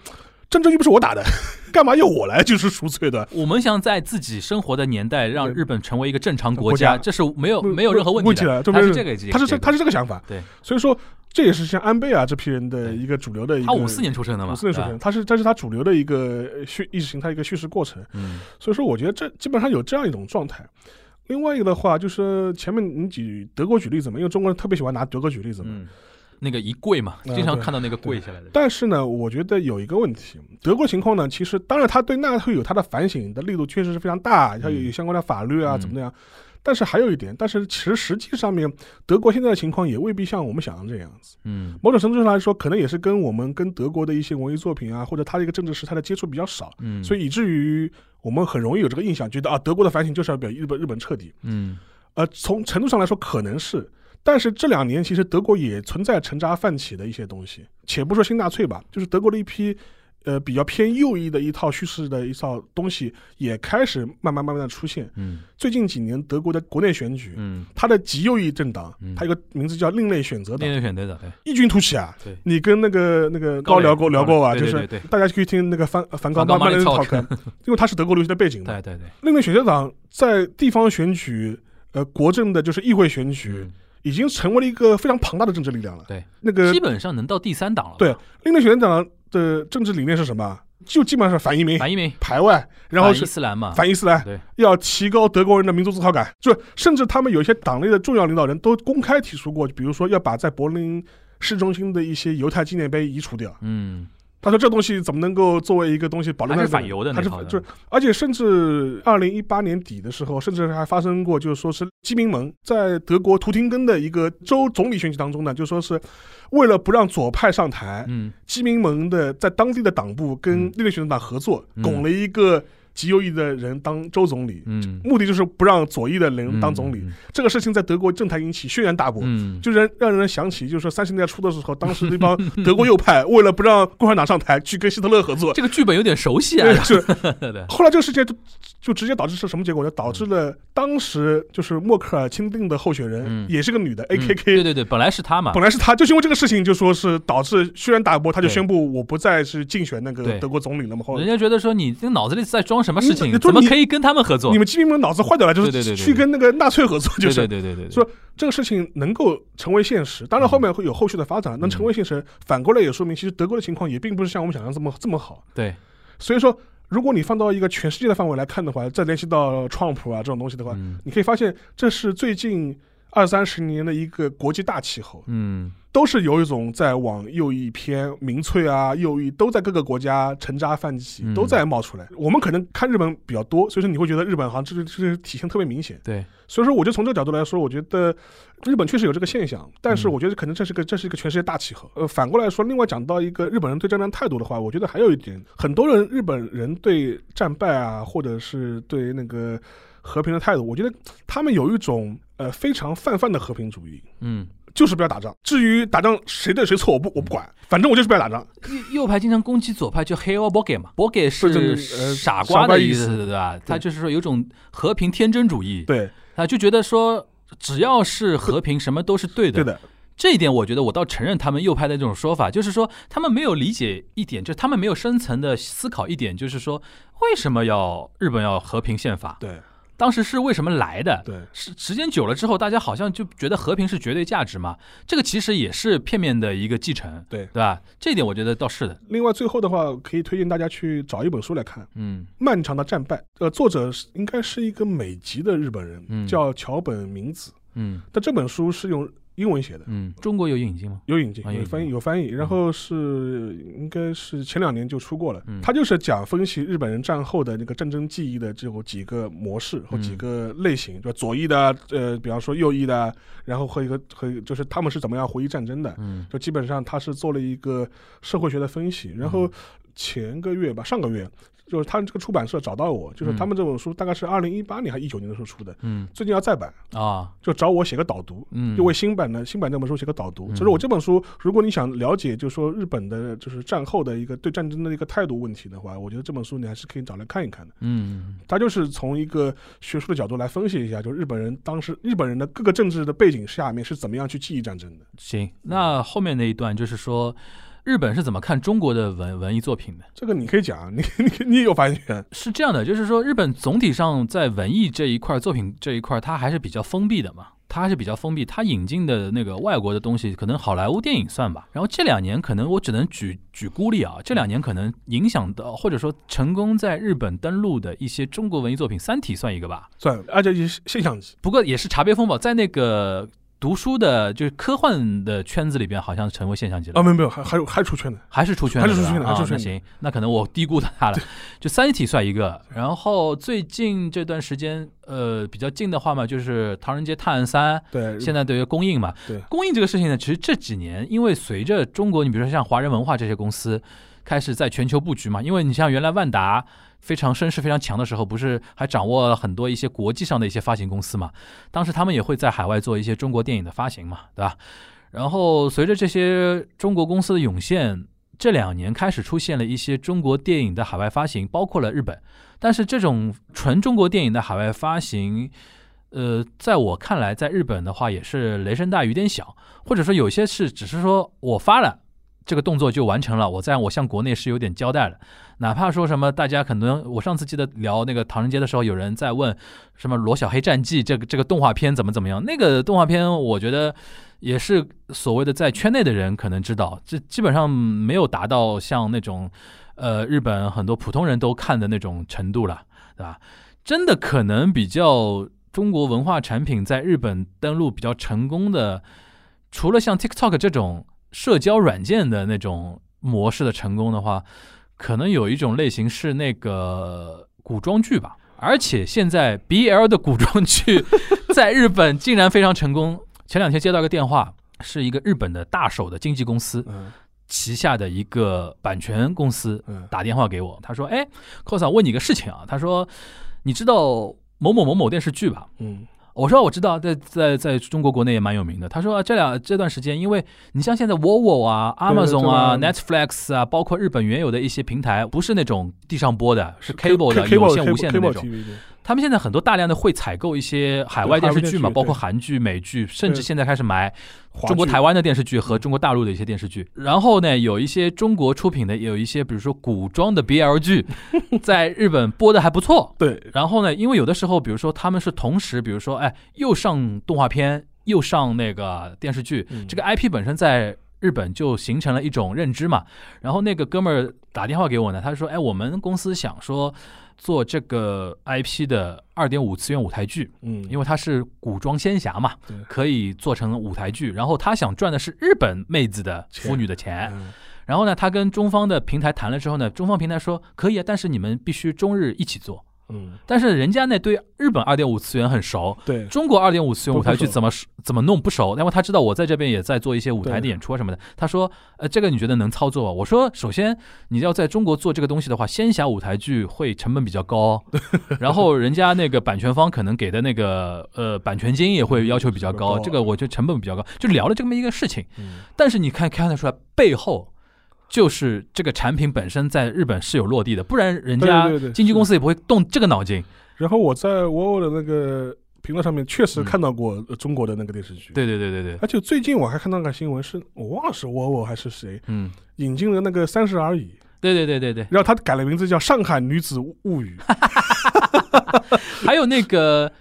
战争又不是我打的，干嘛要我来就是赎罪的？我们想在自己生活的年代让日本成为一个正常国国家这是没有没有任何问题的，这他是这个，他是这他是是这个想法。对，所以说这也是像安倍啊这批人的一个主流的一个。他五四年出生的嘛，五四年出生，他是这是他主流的一个呃叙意识形态一个叙事过程。嗯所以说，我觉得这基本上有这样一种状态。另外一个的话，就是前面你举德国举例子嘛，因为中国人特别喜欢拿德国举例子嘛。嗯，那个一跪嘛，啊经常看到那个跪下来的，但是呢，我觉得有一个问题，德国情况呢，其实当然他对纳粹有他的反省的力度确实是非常大，他有嗯相关的法律啊，嗯怎么样？但是还有一点，但是其实实际上面，德国现在的情况也未必像我们想象这样子。嗯某种程度上来说，可能也是跟我们跟德国的一些文艺作品啊，或者它的一个政治时态的接触比较少，嗯，所以以至于我们很容易有这个印象，觉得啊，德国的反省就是要比日本日本彻底。嗯呃，从程度上来说可能是，但是这两年其实德国也存在沉渣泛起的一些东西。且不说新纳粹吧，就是德国的一批呃比较偏右翼的一套叙事的一套东西，也开始慢慢慢慢的出现。嗯最近几年德国的国内选举，嗯，它的极右翼政党嗯，它有个名字叫另类选择党另类选择党，对异军突起啊！对，你跟那个那个高聊过聊过啊，就是大家可以听那个梵梵高慢慢的 Money talk，因为他是德国留学的背景嘛。对对对，另类选择党在地方选举、呃国政的，就是议会选举，嗯已经成为了一个非常庞大的政治力量了。对，那个基本上能到第三档了。对另类选择党的政治理念是什么？就基本上是反移民、反移民，排外，然后反是伊斯兰嘛，反伊斯兰，对，要提高德国人的民族自豪感。就甚至他们有一些党内的重要领导人都公开提出过，比如说要把在柏林市中心的一些犹太纪念碑移除掉。嗯他说这东西怎么能够作为一个东西保留在这还是反犹的还是就是，而且甚至二零一八年底的时候，甚至还发生过，就是说是基民盟在德国图廷根的一个州总理选举当中呢，就说是为了不让左派上台，嗯基民盟的在当地的党部跟嗯另类选择党合作，嗯拱了一个极右翼的人当州总理，嗯，目的就是不让左翼的人当总理。嗯这个事情在德国政坛引起轩然大波。嗯，就让让人想起，就是说三十年代初的时候，当时那帮 德国右派为了不让共产党上台，去跟希特勒合作，这个剧本有点熟悉啊。对，，后来这个事件就就直接导致是什么结果？呢？导致了当时就是默克尔钦定的候选人，嗯。也是个女的嗯，A.K.K，、对对对，本来是她嘛。本，来是她，就是因为这个事情，就说是导致轩然大波，她就宣布我不再是竞选那个德国总理了嘛。后来。人家觉得说你这个脑子里在装什么事情，怎么可以跟他们合作？你？们基民们脑子坏掉了，就是去跟那个纳粹合作，就是。对对对对，说这个事情能够成为现实，当然后面会有后续的发展，能成为现实，反过来也说明其实德国的情况也并不是像我们想象这么这么好。对，所以说，如果你放到一个全世界的范围来看的话，再联系到川普啊这种东西的话，嗯。你可以发现这是最近二三十年的一个国际大气候，嗯都是有一种在往右翼偏民粹啊、右翼都在各个国家沉渣泛起嗯，都在冒出来。我们可能看日本比较多，所以说你会觉得日本好像这个这个体现特别明显。对，所以说，我就从这个角度来说，我觉得日本确实有这个现象，但是嗯我觉得可能这是个这是一个全世界大气候。呃，反过来说，另外讲到一个日本人对战争态度的话，我觉得还有一点，很多人日本人对战败啊，或者是对那个和平的态度，我觉得他们有一种呃非常泛泛的和平主义。嗯，就是不要打仗。至于打仗谁对谁错，我不我不管，反正我就是不要打仗。右右派经常攻击左派，就黑 e b o g e 嘛 b o g e 是傻瓜的意思，对吧？他就是说有种和平天真主义，对他就觉得说只要是和平，什么都是对的。对的，这一点，我觉得我倒承认他们右派的这种说法，就是说他们没有理解一点，就是他们没有深层的思考一点，就是说为什么要日本要和平宪法？对当时是为什么来的？对时时间久了之后，大家好像就觉得和平是绝对价值嘛，这个其实也是片面的一个继承，对。对吧？这一点我觉得倒是的，另外，最后的话，可以推荐大家去找一本书来看《嗯漫长的战败》。呃，作者是应该是一个美籍的日本人，嗯叫桥本明子。嗯但这本书是用英文写的，嗯，中国有引进吗？有引进，啊有翻译，有翻译。然后是应该是前两年就出过了嗯。他就是讲分析日本人战后的那个战争记忆的这种几个模式和几嗯个类型，就左翼的，呃，比方说右翼的，然后和一个和就是他们是怎么样回忆战争的。嗯就基本上他是做了一个社会学的分析，然后嗯前个月吧，上个月。就是他们这个出版社找到我，就是他们这本书大概是二零一八年还一九年的时候出的，嗯最近要再版，啊就找我写个导读，嗯，就为新版的新版这本书写个导读。嗯所以我这本书，如果你想了解，就是说日本的，就是战后的一个对战争的一个态度问题的话，我觉得这本书你还是可以找来看一看的。嗯它就是从一个学术的角度来分析一下，就日本人当时日本人的各个政治的背景下面是怎么样去记忆战争的。行，那后面那一段就是说。日本是怎么看中国的文文艺作品的？这个你可以讲，你 你你也有发言权。是这样的，就是说日本总体上在文艺这一块作品这一块，它还是比较封闭的嘛，它还是比较封闭。它引进的那个外国的东西，可能好莱坞电影算吧。然后这两年可能我只能举举孤立啊，这两年可能影响到或者说成功在日本登陆的一些中国文艺作品，《三体》算一个吧。算，而且也是现象级。不过也是茶杯风暴，在那个读书的，就是科幻的圈子里边，好像成为现象级了。啊，没有没有，还还有还出圈的，还是出圈的，还是出圈的还是出圈的。啊那行，那可能我低估了他了。就《三体》算一个，然后最近这段时间，呃，比较近的话嘛，就是《唐人街探案三》，对，现在对于公映嘛，对。公映这个事情呢，其实这几年因为随着中国，你比如说像华人文化这些公司开始在全球布局嘛，因为你像原来万达非常声势非常强的时候，不是还掌握了很多一些国际上的一些发行公司嘛？当时他们也会在海外做一些中国电影的发行嘛，对吧？然后随着这些中国公司的涌现，这两年开始出现了一些中国电影的海外发行，包括了日本。但是这种纯中国电影的海外发行，呃，在我看来，在日本的话也是雷声大雨点小，或者说有些是只是说我发了这个动作就完成了，我在我向国内是有点交代了。哪怕说什么，大家可能我上次记得聊那个唐人街的时候，有人在问什么《罗小黑战记》这个这个动画片怎么怎么样，那个动画片我觉得也是所谓的在圈内的人可能知道，这基本上没有达到像那种呃日本很多普通人都看的那种程度了，对吧？真的可能比较中国文化产品在日本登陆比较成功的，除了像 TikTok 这种社交软件的那种模式的成功的话，可能有一种类型是那个古装剧吧。而且现在 BL 的古装剧在日本竟然非常成功。前两天接到一个电话，是一个日本的大手的经纪公司嗯旗下的一个版权公司嗯打电话给我，他说：“哎，cos 问你个事情啊，他说你知道某某某某电视剧吧？”嗯我说我知道，在在在中国国内也蛮有名的。他说、啊、这两这段时间，因为你像现在 Volvo 啊、Amazon 啊、Netflix 啊，包括日本原有的一些平台，不是那种地上播的，是 cable 的有线、无线的那种。他们现在很多大量的会采购一些海外电视剧嘛，包括韩剧、美剧，甚至现在开始买中国台湾的电视剧和中国大陆的一些电视剧。然后呢，有一些中国出品的，也有一些比如说古装的 BL 剧，在日本播的还不错。对然后呢，因为有的时候，比如说他们是同时，比如说，哎，又上动画片，又上那个电视剧，嗯这个 IP 本身在日本就形成了一种认知嘛。然后那个哥们儿打电话给我呢，他说，哎，我们公司想说做这个 IP 的二点五次元舞台剧，嗯，因为它是古装仙侠嘛对，可以做成舞台剧。然后他想赚的是日本妹子的钱腐女的钱。嗯然后呢，他跟中方的平台谈了之后呢，中方平台说可以啊，但是你们必须中日一起做。嗯。但是人家那对日本二点五次元很熟，对。中国二点五次元舞台剧怎么怎么弄不熟，因为他知道我在这边也在做一些舞台的演出啊什么的。他说，呃，这个你觉得能操作吗？我说，首先你要在中国做这个东西的话，仙侠舞台剧会成本比较高，然后人家那个版权方可能给的那个呃版权金也会要求比较高，这个我觉得成本比较高，就聊了这么一个事情。嗯。但是你看看得出来，背后就是这个产品本身在日本是有落地的，不然人家经纪公司也不会动这个脑筋。然后我在 Vivo 的那个评论上面确实嗯看到过呃中国的那个电视剧，，对对对对对，而且最近我还看到个新闻是，我忘了是 Vivo 还是谁。嗯，引进了那个《三十而已》，对对对对对，然后他改了名字叫《上海女子物语》，还有那个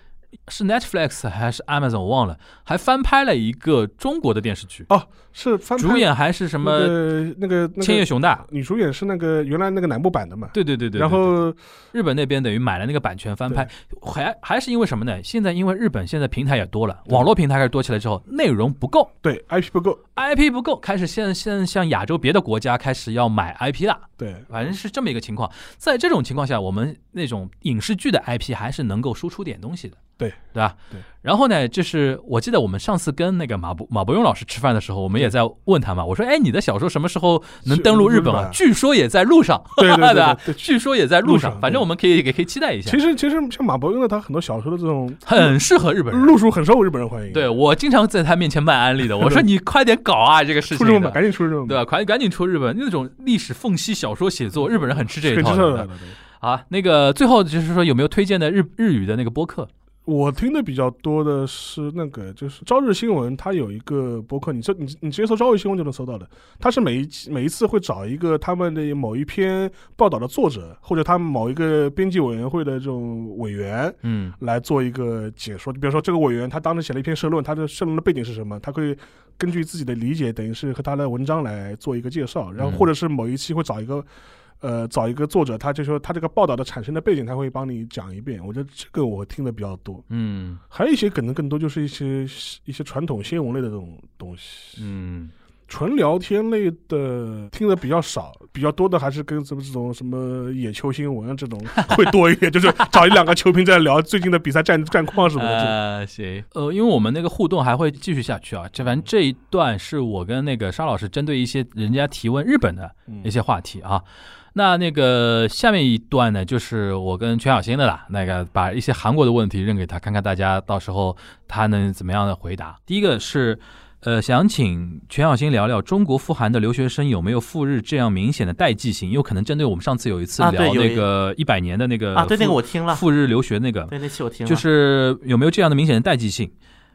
是 Netflix 还是 Amazon 我忘了，还翻拍了一个中国的电视剧，哦，是翻拍主演还是什那么个那个千叶个雄大。女主演是那个原来那个南部版的嘛，对对对对，然后日本那边等于买了那个版权翻拍，还还是因为什么呢？现在因为日本现在平台也多了，网络平台开始多起来之后，内容不够对 IP 不够，，IP 不够，开始现现在像亚洲别的国家开始要买 IP 了。对反正是这么一个情况。在这种情况下，我们那种影视剧的 IP 还是能够输出点东西的，对对吧？对。然后呢，就是我记得我们上次跟那个马博马伯庸老师吃饭的时候，我们也在问他嘛，我说：“哎，你的小说什么时候能登陆日本啊？”据说也在路上，对对 据说也在路上，反正我们可以也可以期待一下其，实其实像马伯庸的他很多小说的这种很适合日本人。路数很受日本人欢迎，对，我经常在他面前卖安利的，我说你快点搞啊，这个事情的出日本，赶紧出日本，对吧？赶赶紧出日本那种历史缝隙小说写作，日本人很吃这一套的知道的。。对对啊，那个最后就是说有没有推荐的日日语的那个播客？我听的比较多的是那个，就是朝日新闻，它有一个博客，你这你你直接搜朝日新闻就能搜到的。它是每一期每一次会找一个他们的某一篇报道的作者，或者他们某一个编辑委员会的这种委员嗯来做一个解说。比如说这个委员他当时写了一篇社论，他的社论的背景是什么，他可以根据自己的理解，等于是和他的文章来做一个介绍。然后嗯或者是某一期会找一个。呃，找一个作者，他就说他这个报道的产生的背景，他会帮你讲一遍。我觉得这个我听的比较多，嗯还有一些可能更多就是一些一些传统新闻类的这种东西。嗯纯聊天类的听的比较少，比较多的还是跟什么这种什么野球新闻啊这种 会多一点，就是找一两个球评在聊最近的比赛战战况什么的。呃，行，呃，因为我们那个互动还会继续下去啊。这反正这一段是我跟那个沙老师针对一些人家提问日本的嗯一些话题啊。那那个下面一段呢，就是我跟全小新的啦，那个把一些韩国的问题扔给他，看看大家到时候他能怎么样的回答。第一个是。呃，想请全小新聊聊中国赴韩的留学生有没有赴日这样明显的代际性？有可能针对我们上次有一次聊那个一百年的那个啊，对那个我听了，赴日留学那个，对那期我听了，就是有没有这样的明显的代际性？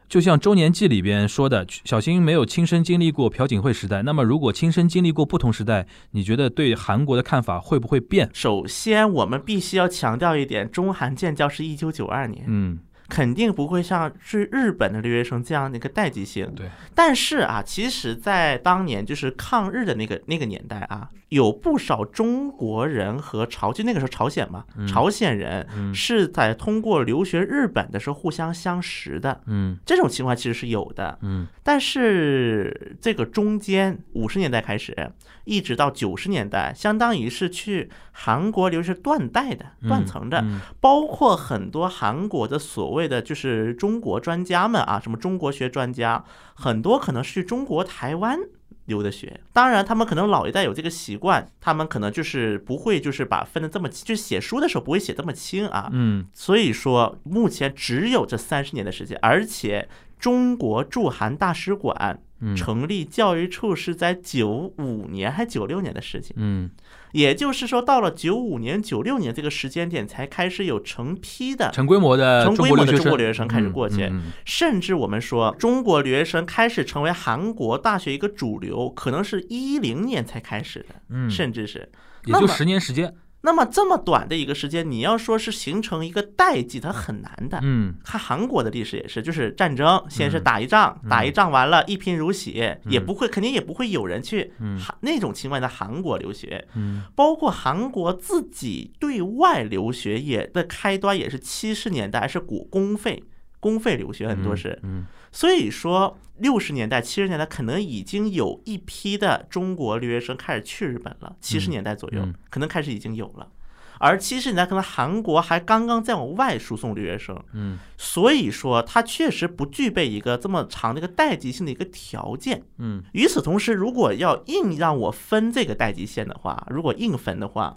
就像周年记里边说的，小新没有亲身经历过朴槿惠时代，那么如果亲身经历过不同时代，你觉得对韩国的看法会不会变？首先我们必须要强调一点，中韩建交是一九九二年，嗯，肯定不会像是日本的留学生这样的一个代际性。对，但是啊，其实，在当年就是抗日的那个那个年代啊，有不少中国人和朝就那个时候朝鲜嘛，嗯。朝鲜人嗯。是在通过留学日本的时候互相相识的。嗯。这种情况其实是有的，嗯。但是这个中间五十年代开始，一直到九十年代，相当于是去韩国留学断代的、断层的，嗯。包括很多韩国的所谓的就是中国专家们啊，什么中国学专家，很多可能是去中国台湾。留的学，当然他们可能老一代有这个习惯，他们可能就是不会就是把分的这么，就写书的时候不会写这么清啊，嗯。所以说目前只有这三十年的时间，而且中国驻韩大使馆嗯。成立教育处是在九五年还九六年的事情，嗯也就是说到了九五年、九六年这个时间点才开始有成批的。成规模的成规模的中国留学生开始过去嗯嗯甚至我们说，中国留学生开始成为韩国大学一个主流，可能是一零年才开始的，嗯，甚至是也就十年时间。那么这么短的一个时间，你要说是形成一个代际，它很难的。嗯。看韩国的历史也是，就是战争，先是嗯。打一仗，嗯打一仗完了，一贫如洗，也嗯。不会，肯定也不会有人去嗯。韩那种情况在韩国留学，嗯。包括韩国自己对外留学也的开端也是七十年代是古公费，公费留学很多是，嗯所以说六十年代、七十年代可能已经有一批的中国留学生开始去日本了，七十年代左右嗯可能开始已经有了。而七十年代可能韩国还刚刚在往外输送留学生，嗯所以说它确实不具备一个这么长的一个代际性的一个条件。嗯与此同时，如果要硬让我分这个代际线的话，如果硬分的话，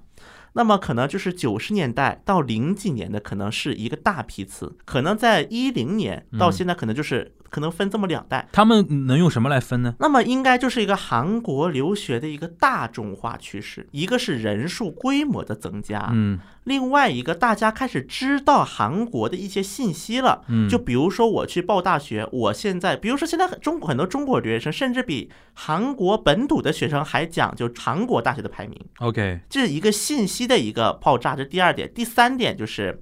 那么可能就是九十年代到零几年的可能是一个大批次，可能在一零年到现在可能就是可能分这么两代。他们能用什么来分呢？那么应该就是一个韩国留学的一个大众化趋势，一个是人数规模的增加，嗯另外一个大家开始知道韩国的一些信息了。嗯，就比如说我去报大学，我现在，比如说现在很中国很多中国留学生，甚至比韩国本土的学生还讲究韩国大学的排名，OK，这是一个信息的一个爆炸。这是第二点，第三点就是。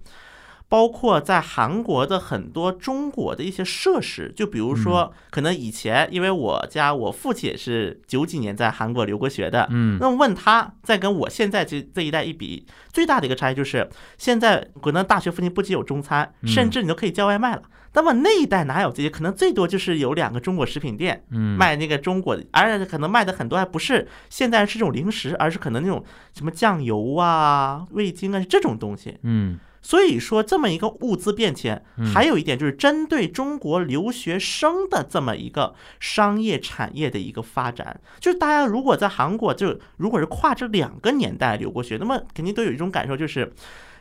包括在韩国的很多中国的一些设施，就比如说，可能以前因为我家我父亲也是九几年在韩国留过学的，嗯那么问他，再跟我现在这这一代一比，最大的一个差异就是，现在可能大学附近不仅有中餐，嗯甚至你都可以叫外卖了。那么那一代哪有这些？可能最多就是有两个中国食品店嗯卖那个中国的，而且可能卖的很多还不是现在是这种零食，而是可能那种什么酱油啊、味精啊这种东西。嗯所以说，这么一个物资变迁嗯，还有一点就是针对中国留学生的这么一个商业产业的一个发展。就是大家如果在韩国，就如果是跨这两个年代留过学，那么肯定都有一种感受，就是。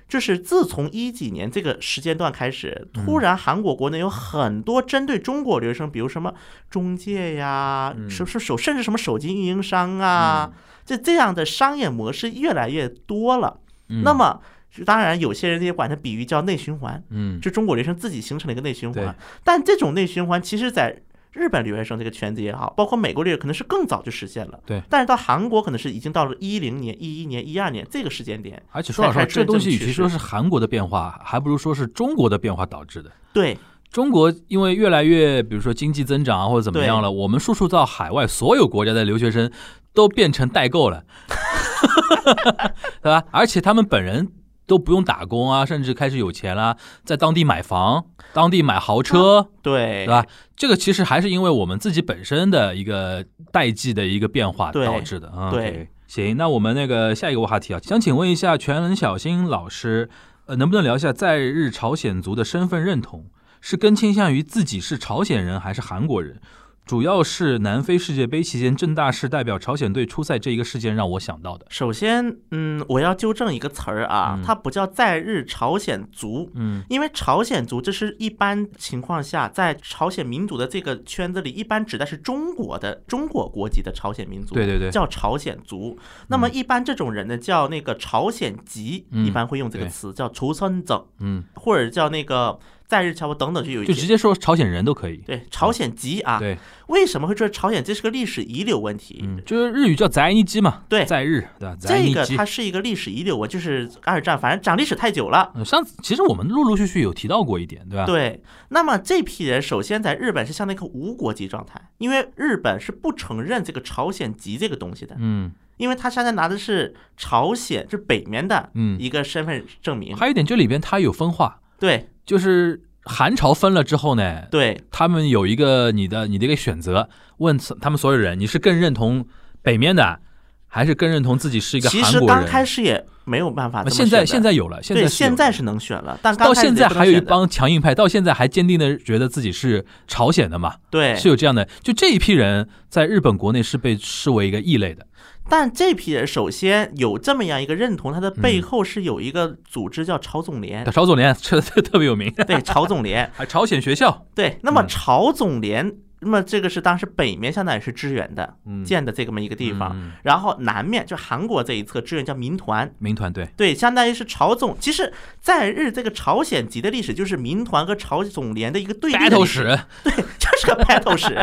就是自从一几年这个时间段开始，突然韩国国内有很多针对中国留学生，比如什么中介呀，是不是手甚至什么手机运营商啊，这这样的商业模式越来越多了。嗯那么，当然有些人也管它比喻叫内循环，嗯就中国留学生自己形成了一个内循环。但这种内循环，其实在日本留学生这个圈子也好，包括美国留学可能是更早就实现了。对但是到韩国可能是已经到了一零年、一一年、一二年这个时间点。而且说老实话，这东西与其说是韩国的变化，还不如说是中国的变化导致的。对，中国因为越来越，比如说经济增长啊，或者怎么样了，我们输出到海外，所有国家的留学生都变成代购了，对吧？而且他们本人都不用打工啊，甚至开始有钱了，在当地买房，当地买豪车，对对吧？这个其实还是因为我们自己本身的一个代际的一个变化导致的啊。对行，那我们那个下一个话题啊，想请问一下全能小新老师，呃，能不能聊一下在日朝鲜族的身份认同？是更倾向于自己是朝鲜人还是韩国人？主要是南非世界杯期间郑大世代表朝鲜队出赛这一个事件让我想到的。首先，嗯，我要纠正一个词儿啊，嗯。它不叫在日朝鲜族，嗯。因为朝鲜族这是一般情况下在朝鲜民族的这个圈子里，一般指的是中国的中国国籍的朝鲜民族，对对对。叫朝鲜族。那么一般这种人呢，叫那个朝鲜籍，嗯。一般会用这个对。词叫朝村族，嗯，或者叫那个在日朝等等，就有一就直接说朝鲜人都可以。对朝鲜籍啊。对，为什么会说朝鲜？这是个历史遗留问题。嗯，就是日语叫在尼基嘛，对在日对吧？在这个它是一个历史遗留我，就是二战，反正讲历史太久了。呃上次其实我们陆陆续续有提到过一点，对吧？对，那么这批人首先在日本是相当于一个无国籍状态，因为日本是不承认这个朝鲜籍这个东西的，嗯，因为他现在拿的是朝鲜，是北面的嗯一个身份证明。还有一点，这里边它有分化，对就是韩朝分了之后呢，对。他们有一个你的你的一个选择，问他们所有人，你是更认同北面的，还是更认同自己是一个韩国人？其实刚？开始也没有办法那现在现在有了，现在现在是能选了，但刚到现在还有一帮强硬派，到现在还坚定的觉得自己是朝鲜的嘛，对。是有这样的。就这一批人在日本国内是被视为一个异类的，但这批人首先有这么样一个认同，他的嗯。背后是有一个组织叫朝总联，朝总联这 这特别有名，对朝总联，还朝鲜学校，对，那么嗯。朝总联，那么这个是当时北面相当于是支援的嗯，建的这么一个地方，嗯然后南面就韩国这一侧支援叫民团。民团对，对，相当于是朝总。其实，在日这个朝鲜籍的历史，就是民团和朝总联的一个对立史，史，就是个 battle 史。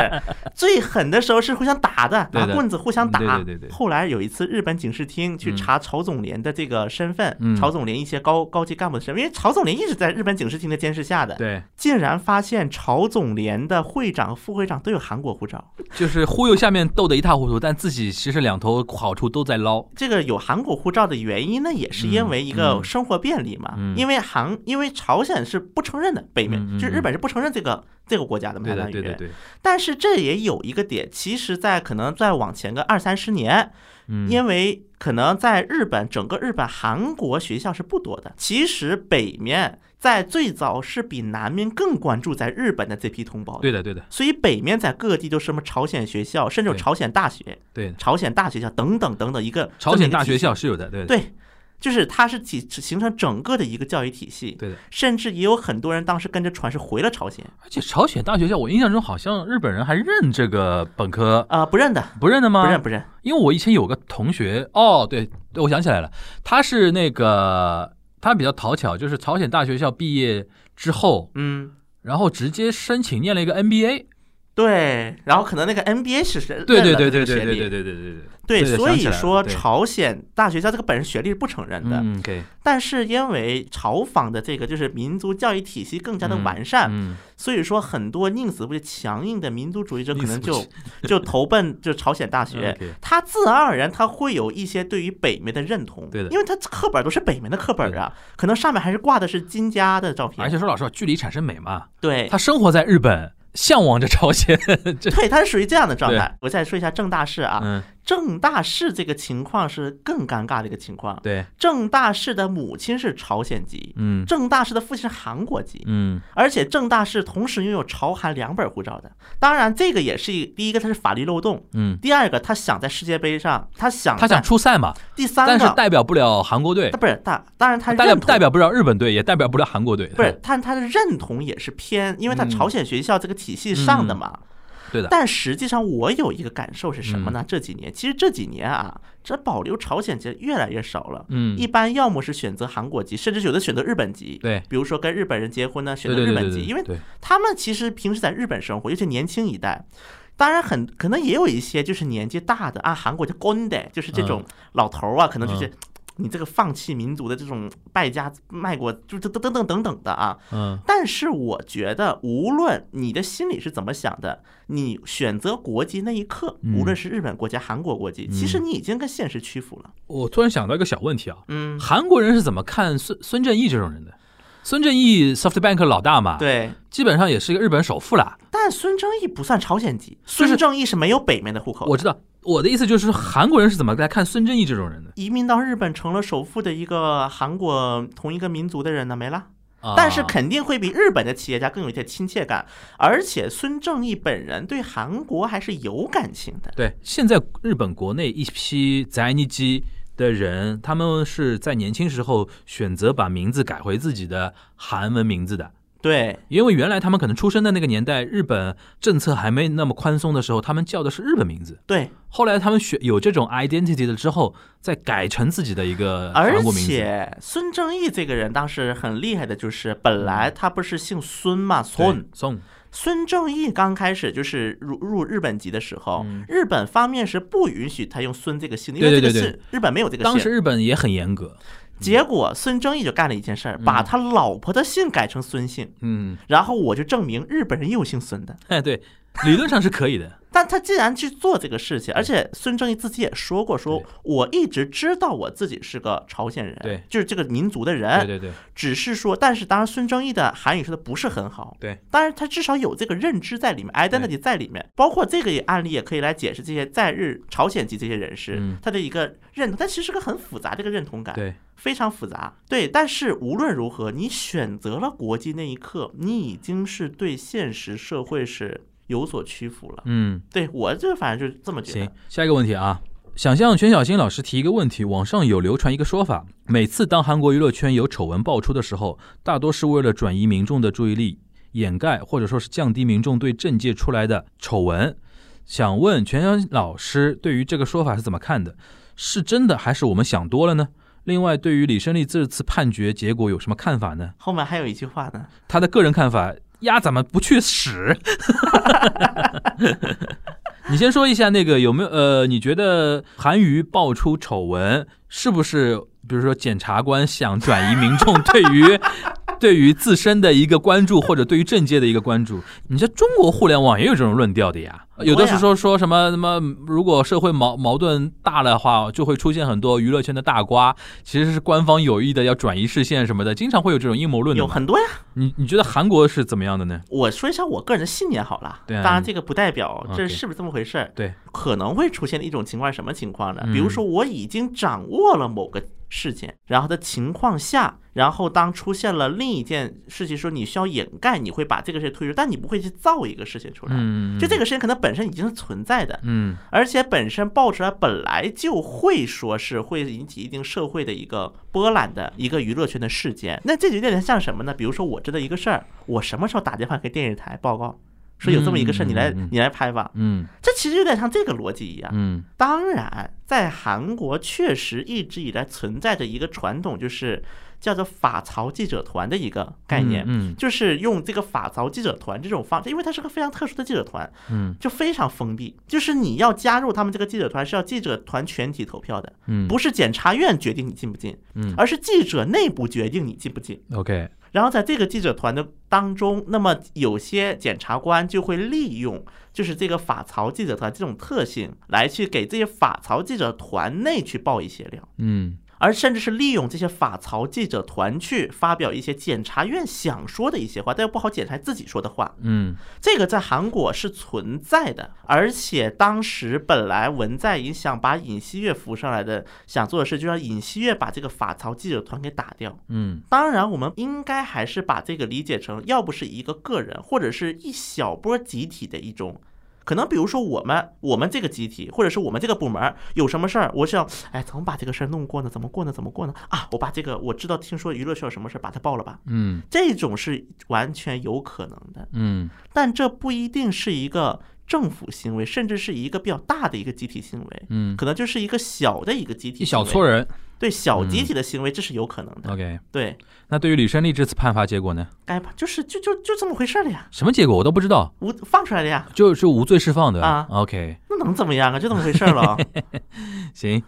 最狠的时候是互相打的，拿棍子互相打。对对对对后来有一次，日本警视厅去嗯查曹总联的这个身份，嗯朝总联一些高高级干部的身份，因为曹总联一直在日本警视厅的监视下的，对，竟然发现曹总联的会长、副会长都有韩国护照。就是忽悠下面斗得一塌糊涂，但自己其实两头好处都在捞。这个有韩国护照的原因呢，也是因为一嗯个嗯生活便利嘛。嗯因为韩，因为朝鲜是不承认的，北面、就是日本是不承认这个这个国家的嘛，对。对对对，但是这也有一个点，其实，在可能再往前个二三十年，嗯，因为可能在日本整个日本韩国学校是不多的，其实北面在最早是比南面更关注在日本的这批同胞。对的，对的，所以北面在各地都是什么朝鲜学校，甚至有朝鲜大学、对。朝鲜大学校等等等等一个朝鲜大学校是有的，对的，对，就是它是体形成整个的一个教育体系，对的。甚至也有很多人当时跟着船是回了朝鲜，而且朝鲜大学校，我印象中好像日本人还认这个本科，啊、不认的，不认的吗？不认不认，因为我以前有个同学，哦，对，对，我想起来了，他是那个他比较讨巧，就是朝鲜大学校毕业之后，嗯。然后直接申请念了一个 MBA。对，然后可能那个 NBA 是认对对对对对对对对对对对对，所以说朝鲜大学校这个本身学历是不承认的，嗯但是因为朝方的这个就是民族教育体系更加的嗯完善，嗯，所以说很多宁死不屈强硬的民族主义者可能就就投奔就朝鲜大学他自然而然他会有一些对于北面的认同，对的。因为他课本都是北面的课本啊，可能上面还是挂的是金家的照片，而且说老实话，距离产生美嘛，对。他生活在日本，向往着朝鲜，对，他是属于这样的状态。我再说一下郑大世啊，嗯，郑大世这个情况是更尴尬的一个情况。对，郑大世的母亲是朝鲜籍，嗯。郑大世的父亲是韩国籍，嗯。而且郑大世同时拥有朝韩两本护照的。当然，这个也是一第一个，他是法律漏洞；嗯，第二个，他想在世界杯上，他想他想出赛嘛，第三但是个，代表不了韩国队。他，不是大，当然他代表代表不了日本队，也代表不了韩国队，不是，但他的认同也是偏，因为他嗯。朝鲜学校这个体系上的嘛。对的，但实际上，我有一个感受是什么呢？这几年，其实这几年啊，这保留朝鲜籍越来越少了。嗯，一般要么是选择韩国籍，甚至有的选择日本籍。对比如说跟日本人结婚呢，选择日本籍，因为他们其实平时在日本生活，尤其年轻一代。当然很可能也有一些就是年纪大的，啊韩国叫 gonde，就是这种老头儿啊，可能就是嗯你这个放弃民族的这种败家卖国，就等等等等等的啊。嗯但是我觉得，无论你的心里是怎么想的，你选择国籍那一刻，嗯无论是日本国籍、韩国国籍，其实你已经跟现实屈服了。我突然想到一个小问题啊，嗯，韩国人是怎么看孙孙正义这种人的？孙正义 SoftBank 老大嘛，，对。基本上也是一个日本首富啦。但孙正义不算朝鲜籍，孙正义是没有北面的户口的。我知道，我的意思就是韩国人是怎么来看孙正义这种人的？移民到日本成了首富的一个韩国同一个民族的人呢，没了。啊但是肯定会比日本的企业家更有一些亲切感，而且孙正义本人对韩国还是有感情的。对，现在日本国内一批在尼基的人，他们是在年轻时候选择把名字改回自己的韩文名字的。对因为原来他们可能出生的那个年代，日本政策还没那么宽松的时候，他们叫的是日本名字。对，后来他们选有这种 identity 了之后，再改成自己的一个而韩国名字。且孙正义这个人当时很厉害的，就是本来他不是姓孙嘛，孙对宋，孙正义刚开始就是入入日本籍的时候，嗯日本方面是不允许他用孙这个姓的，因为这个姓日本没有这个姓。当时日本也很严格。结果孙正义就干了一件事儿，把他老婆的姓改成孙姓，嗯，然后我就证明日本人也有姓孙的。哎，对，理论上是可以的。但他既然去做这个事情，而且孙正义自己也说过，说我一直知道我自己是个朝鲜人，对。就是这个民族的人，对对只是说，但是当然孙正义的韩语说的不是很好，对，但是他至少有这个认知在里面，identity 在里面，包括这个案例也可以来解释这些在日朝鲜籍这些人士、嗯。他的一个认同，但其实是个很复杂的一个认同感，对，非常复杂。对，但是无论如何，你选择了国籍那一刻，你已经是对现实社会是有所屈服了。嗯，对我这反正就是这么觉行得。，下一个问题啊。想向全小新老师提一个问题，网上有流传一个说法，每次当韩国娱乐圈有丑闻爆出的时候，大多是为了转移民众的注意力，掩盖或者说是降低民众对政界出来的丑闻。想问全小新老师对于这个说法是怎么看的？是真的还是我们想多了呢？另外，对于李胜利这次判决结果有什么看法呢？后面还有一句话呢，他的个人看法，鸭怎么不去死？你先说一下那个有没有呃？你觉得韩娱爆出丑闻，是不是比如说检察官想转移民众 对于对于自身的一个关注，或者对于政界的一个关注？你这中国互联网也有这种论调的呀。有的是说说什么什么，如果社会矛矛盾大的话，就会出现很多娱乐圈的大瓜，其实是官方有意的要转移视线什么的，经常会有这种阴谋论的。有很多呀。你你觉得韩国是怎么样的呢？我说一下我个人的信念好了，对啊当然这个不代表这是不是这么回事儿。对，可能会出现的一种情况是什么情况呢？嗯比如说我已经掌握了某个事件，然后的情况下，然后当出现了另一件事情，说你需要掩盖，你会把这个事情推出，但你不会去造一个事情出来。嗯，就这个事情可能本身已经是存在的，嗯而且本身爆出来本来就会说是会引起一定社会的一个波澜的一个娱乐圈的事件。那这就有点像什么呢？比如说我知道一个事儿，我什么时候打电话给电视台报告，说有这么一个事儿，你来你来拍吧。嗯这其实有点像这个逻辑一样。嗯当然，在韩国确实一直以来存在着一个传统，就是叫做法曹记者团的一个概念。嗯就是用这个法曹记者团这种方式，因为它是个非常特殊的记者团，嗯就非常封闭。就是你要加入他们这个记者团，是要记者团全体投票的，嗯，不是检察院决定你进不进，嗯而是记者内部决定你进不进。OK，然后在这个记者团的当中，那么有些检察官就会利用就是这个法曹记者团这种特性，来去给这些法曹记者团内去爆一些料。嗯而甚至是利用这些法曹记者团去发表一些检察院想说的一些话，但又不好检察自己说的话。嗯这个在韩国是存在的，而且当时本来文在寅想把尹锡悦扶上来的，想做的事就让尹锡悦把这个法曹记者团给打掉。嗯当然，我们应该还是把这个理解成，要不是一个个人，或者是一小波集体的一种。可能比如说我们我们这个集体，或者是我们这个部门有什么事儿，我想，哎，怎么把这个事儿弄过呢？怎么过呢？怎么过呢？啊，我把这个我知道，听说娱乐圈有什么事儿，把它报了吧。嗯这种是完全有可能的。嗯但这不一定是一个政府行为，甚至是一个比较大的一个集体行为，嗯，可能就是一个小的一个集体，一小撮，人。对小集体的行为，这是有可能的。OK，对，那对于李胜利这次判罚结果呢？该判，就是就就就这么回事儿了呀，什么结果我都不知道，无放出来的呀，就是无罪释放的啊 OK，那能怎么样啊？就这么回事儿了。行。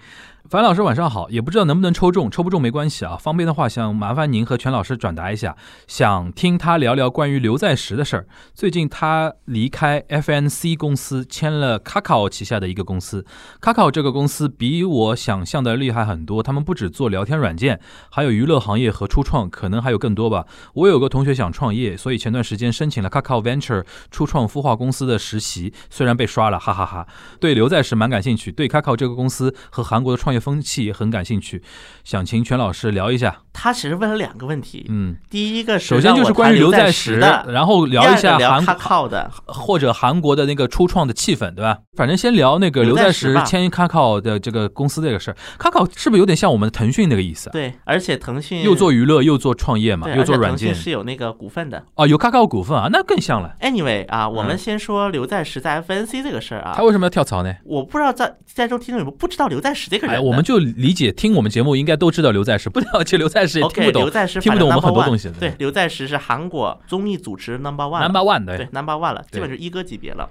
樊老师晚上好，也不知道能不能抽中，抽不中没关系啊，方便的话想麻烦您和全老师转达一下，想听他聊聊关于刘在石的事儿。最近他离开 FNC 公司，签了 Kakao 旗下的一个公司。Kakao 这个公司比我想象的厉害很多，他们不只做聊天软件，还有娱乐行业和初创，可能还有更多吧。我有个同学想创业，所以前段时间申请了 Kakao Venture 初创孵化公司的实习，虽然被刷了，哈哈哈对刘在石蛮感兴趣，对 Kakao 这个公司和韩国的创业风气也很感兴趣，想请全老师聊一下。他其实问了两个问题，嗯，第一个是首先就是关于刘在石的，然后聊一下韩他靠的，或者韩国的那个初创的气氛，对吧？反正先聊那个刘在石签 Kakao 的这个公司这个事儿。Kakao 是不是有点像我们的腾讯那个意思啊？对，而且腾讯又做娱乐又做创业嘛，又做软件是有那个股份的。哦，有 Kakao 股份啊，那更像了。Anyway 啊，我们嗯先说刘在石在 FNC 这个事儿啊他，为什么要跳槽呢？我不知道在在座听众有没有不知道刘在石这个人。我们就理解听我们节目应该都知道刘在石，不了解刘在石也听不懂刘。在石听不懂我们很多东西对，刘在石是韩国综艺主持 number one 了 Number One 对对 number one 了，基对本是一哥级别了。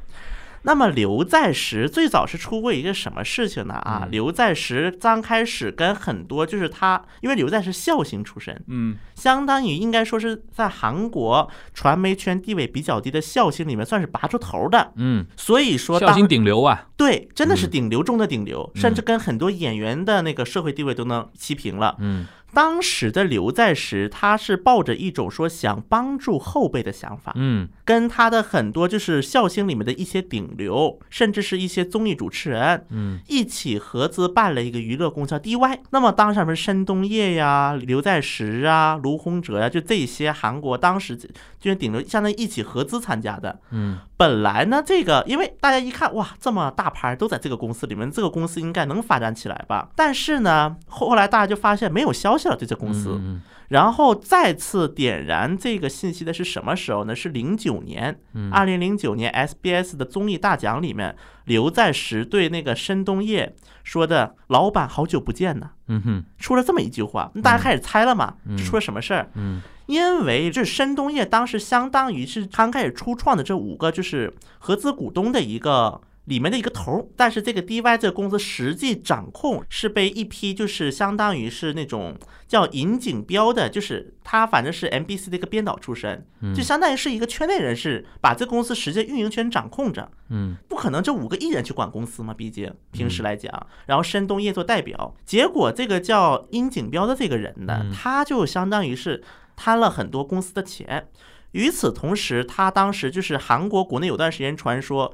那么刘在石最早是出过一个什么事情呢？啊，嗯刘在石刚开始跟很多就是他，因为刘在石孝星出身，嗯相当于应该说是在韩国传媒圈地位比较低的孝星里面算是拔出头的。嗯，所以说当孝心顶流啊。对，真的是嗯顶流中的顶流，嗯甚至跟很多演员的那个社会地位都能齐平了。嗯当时的刘在石，他是抱着一种说想帮助后辈的想法，嗯跟他的很多就是笑星里面的一些顶流，甚至是一些综艺主持人嗯一起合资办了一个娱乐公司叫 DY。那么当时什么申东烨呀、刘在石啊、卢洪哲呀，就这些韩国当时就是顶流，相当于一起合资参加的。嗯本来呢，这个因为大家一看哇，这么大牌都在这个公司里面，这个公司应该能发展起来吧？但是呢，后后来大家就发现没有消息了，对这公司。嗯然后再次点燃这个信息的是什么时候呢？是零九年，嗯二零零九年 SBS 的综艺大奖里面，刘在石对那个申东烨说的“老板好久不见呢嗯哼”，出了这么一句话，那大家开始猜了嘛，嗯出了什么事儿？嗯因为这申东烨当时相当于是刚开始初创的这五个就是合资股东的一个里面的一个头儿，但是这个 DY 这个公司实际掌控是被一批就是相当于是那种叫尹景彪的，就是他反正是 MBC 的一个编导出身，就相当于是一个圈内人士把这公司实际运营权掌控着。嗯。不可能这五个艺人去管公司嘛，毕竟平时来讲，然后申东烨做代表，结果这个叫殷景彪的这个人呢嗯，他就相当于是贪了很多公司的钱。与此同时，他当时就是韩国国内有段时间传说，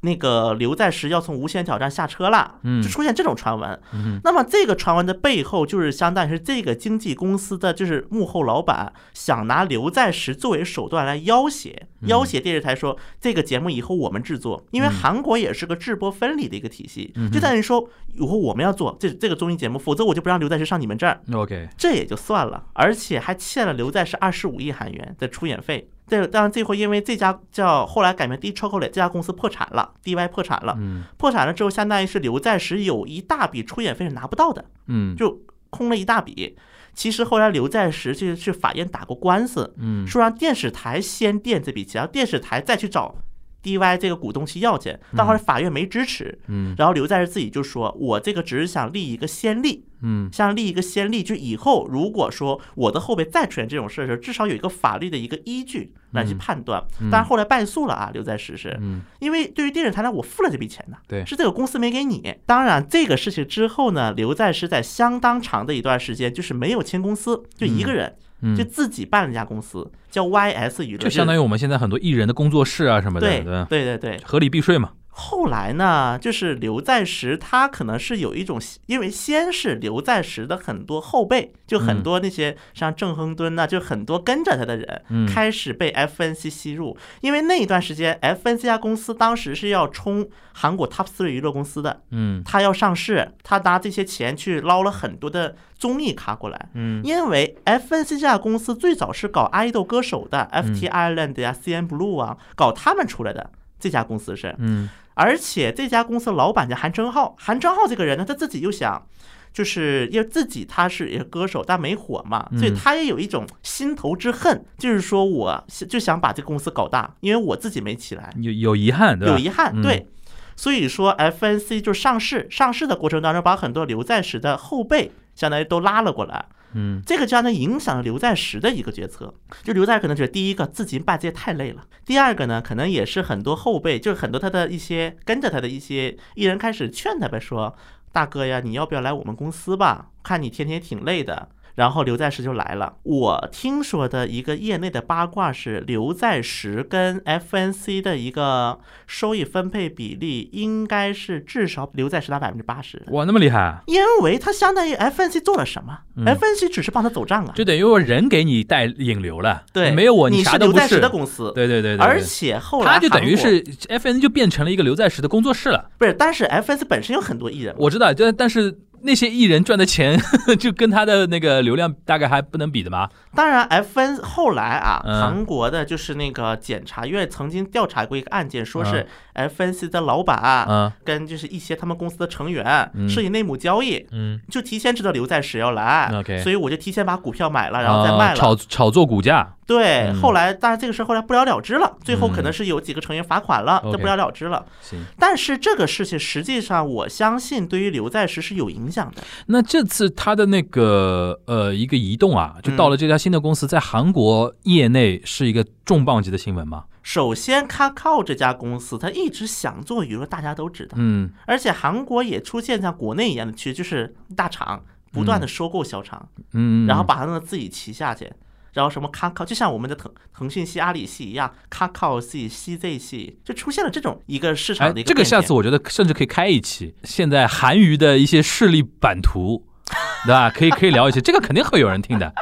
那个刘在石要从无限挑战下车了，嗯。就出现这种传闻。嗯那么这个传闻的背后，就是相当于是这个经纪公司的就是幕后老板想拿刘在石作为手段来要挟，嗯。要挟电视台说这个节目以后我们制作，因为韩国也是个制播分离的一个体系嗯，就等于说以后我们要做这这个综艺节目，否则我就不让刘在石上你们这儿，，OK，这也就算了，而且还欠了刘在石二十五亿韩元的出演费。这当然最后因为这家叫后来改名 D Chocolate 这家公司破产了，DY 破产了，嗯破产了之后，相当于是刘在石有一大笔出演费是拿不到的。嗯就空了一大笔。其实后来刘在石去去法院打过官司，嗯说让电视台先垫这笔钱，然后电视台再去找 DY 这个股东去要钱，但后来法院没支持。嗯然后刘在石自己就说：“我这个只是想立一个先例，嗯想立一个先例，就以后如果说我的后辈再出现这种事的时候，至少有一个法律的一个依据来去判断。嗯当然后来败诉了啊，刘在石是，嗯因为对于电视台来，我付了这笔钱呢，对是这个公司没给你。当然，这个事情之后呢，刘在石在相当长的一段时间就是没有签公司，就一个人，嗯，就自己办了一家公司，叫 YS 娱乐，就相当于我们现在很多艺人的工作室啊什么的，对对？对对对。合理避税嘛。后来呢，就是刘在石他可能是有一种，因为先是刘在石的很多后辈，就很多那些像郑亨敦呐、就很多跟着他的人，嗯开始被 FNC 吸入。因为那一段时间，FNC 这家公司当时是要冲韩国 Top Three 娱乐公司的，嗯他要上市，他拿这些钱去捞了很多的综艺咖过来。嗯因为 FNC 这家公司最早是搞爱豆歌手的，FT Island 呀、CN Blue 啊，搞他们出来的。这家公司是，嗯而且这家公司老板叫韩正浩，韩正浩这个人呢，他自己又想，就是因为自己他是一个歌手，但没火嘛，所以嗯他也有一种心头之恨，就是说我就想把这个公司搞大，因为我自己没起来，有有遗憾，对吧？有遗憾，嗯对。所以说 FNC 就上市，上市的过程当中把很多刘在石的后辈相当于都拉了过来。嗯这个就让他影响了刘在石的一个决策。就刘在石可能觉得，第一个自己办这些太累了，第二个呢，可能也是很多后辈，就是很多他的一些跟着他的一些艺人开始劝他呗，说大哥呀，你要不要来我们公司吧？看你天天挺累的。然后刘在石就来了。我听说的一个业内的八卦是，刘在石跟 FNC 的一个收益分配比例应该是至少刘在石拿百分之八十，哇，那么厉害啊！因为他相当于 FNC 做了什么、嗯 f n c 只是帮他走账啊。就等于我人给你带引流了，对，没有我你啥都不刘在石的公司，对对对对对，而且后来他就等于是 FNC 就变成了一个刘在石的工作室了。不是，但是 FNC 本身有很多艺人，我知道，但但是那些艺人赚的钱 就跟他的那个流量大概还不能比的吗。当然 FN 后来啊，嗯韩国的就是那个检察院曾经调查过一个案件，说是 FNC 的老板嗯跟就是一些他们公司的成员嗯涉及内幕交易，嗯，就提前知道刘在石要来 OK 所以我就提前把股票买了，然后再卖了炒。炒作股价。对，嗯后来但是这个事后来不了了之了，最后可嗯能是有几个成员罚款了，就不了了之了。行，但是这个事情实际上，我相信对于刘在石是有影响的。那这次他的那个呃一个移动啊，就嗯到了这家新的公司，在韩国业内是一个重磅级的新闻吗？首先，Kakao 这家公司，他一直想做娱乐，大家都知道。嗯而且韩国也出现像国内一样的区，就是大厂不断的收购小厂，嗯，然后把它弄到自己旗下去。然后什么 Kakao，就像我们的腾腾讯系、阿里系一样，Kakao 系、CZ 系，就出现了这种一个市哎场的一，个这个。下次我觉得甚至可以开一期，现在韩娱的一些势力版图，对吧？可以可以聊一些，这个肯定会有人听的，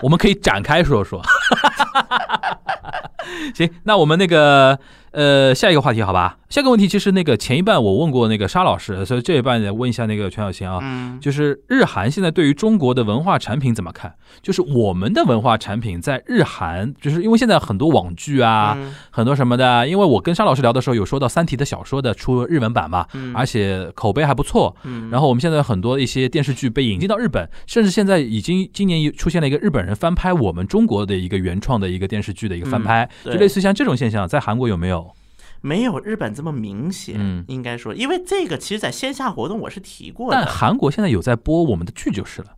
我们可以展开说说。行，那我们那个呃下一个话题好吧？下一个问题其实那个前一半我问过那个沙老师，所以这一半呢问一下那个全小新啊。嗯，就是日韩现在对于中国的文化产品怎么看？就是我们的文化产品在日韩，就是因为现在很多网剧啊，嗯很多什么的。因为我跟沙老师聊的时候有说到《三体》的小说的出日文版嘛，嗯而且口碑还不错。嗯然后我们现在很多一些电视剧被引进到日本，甚至现在已经今年出现了一个日本人翻拍我们中国的一个原创的一个电视剧的一个翻拍，嗯就类似像这种现象，在韩国有没有？没有日本这么明显，嗯应该说，因为这个其实在线下活动我是提过的，但韩国现在有在播我们的剧就是了。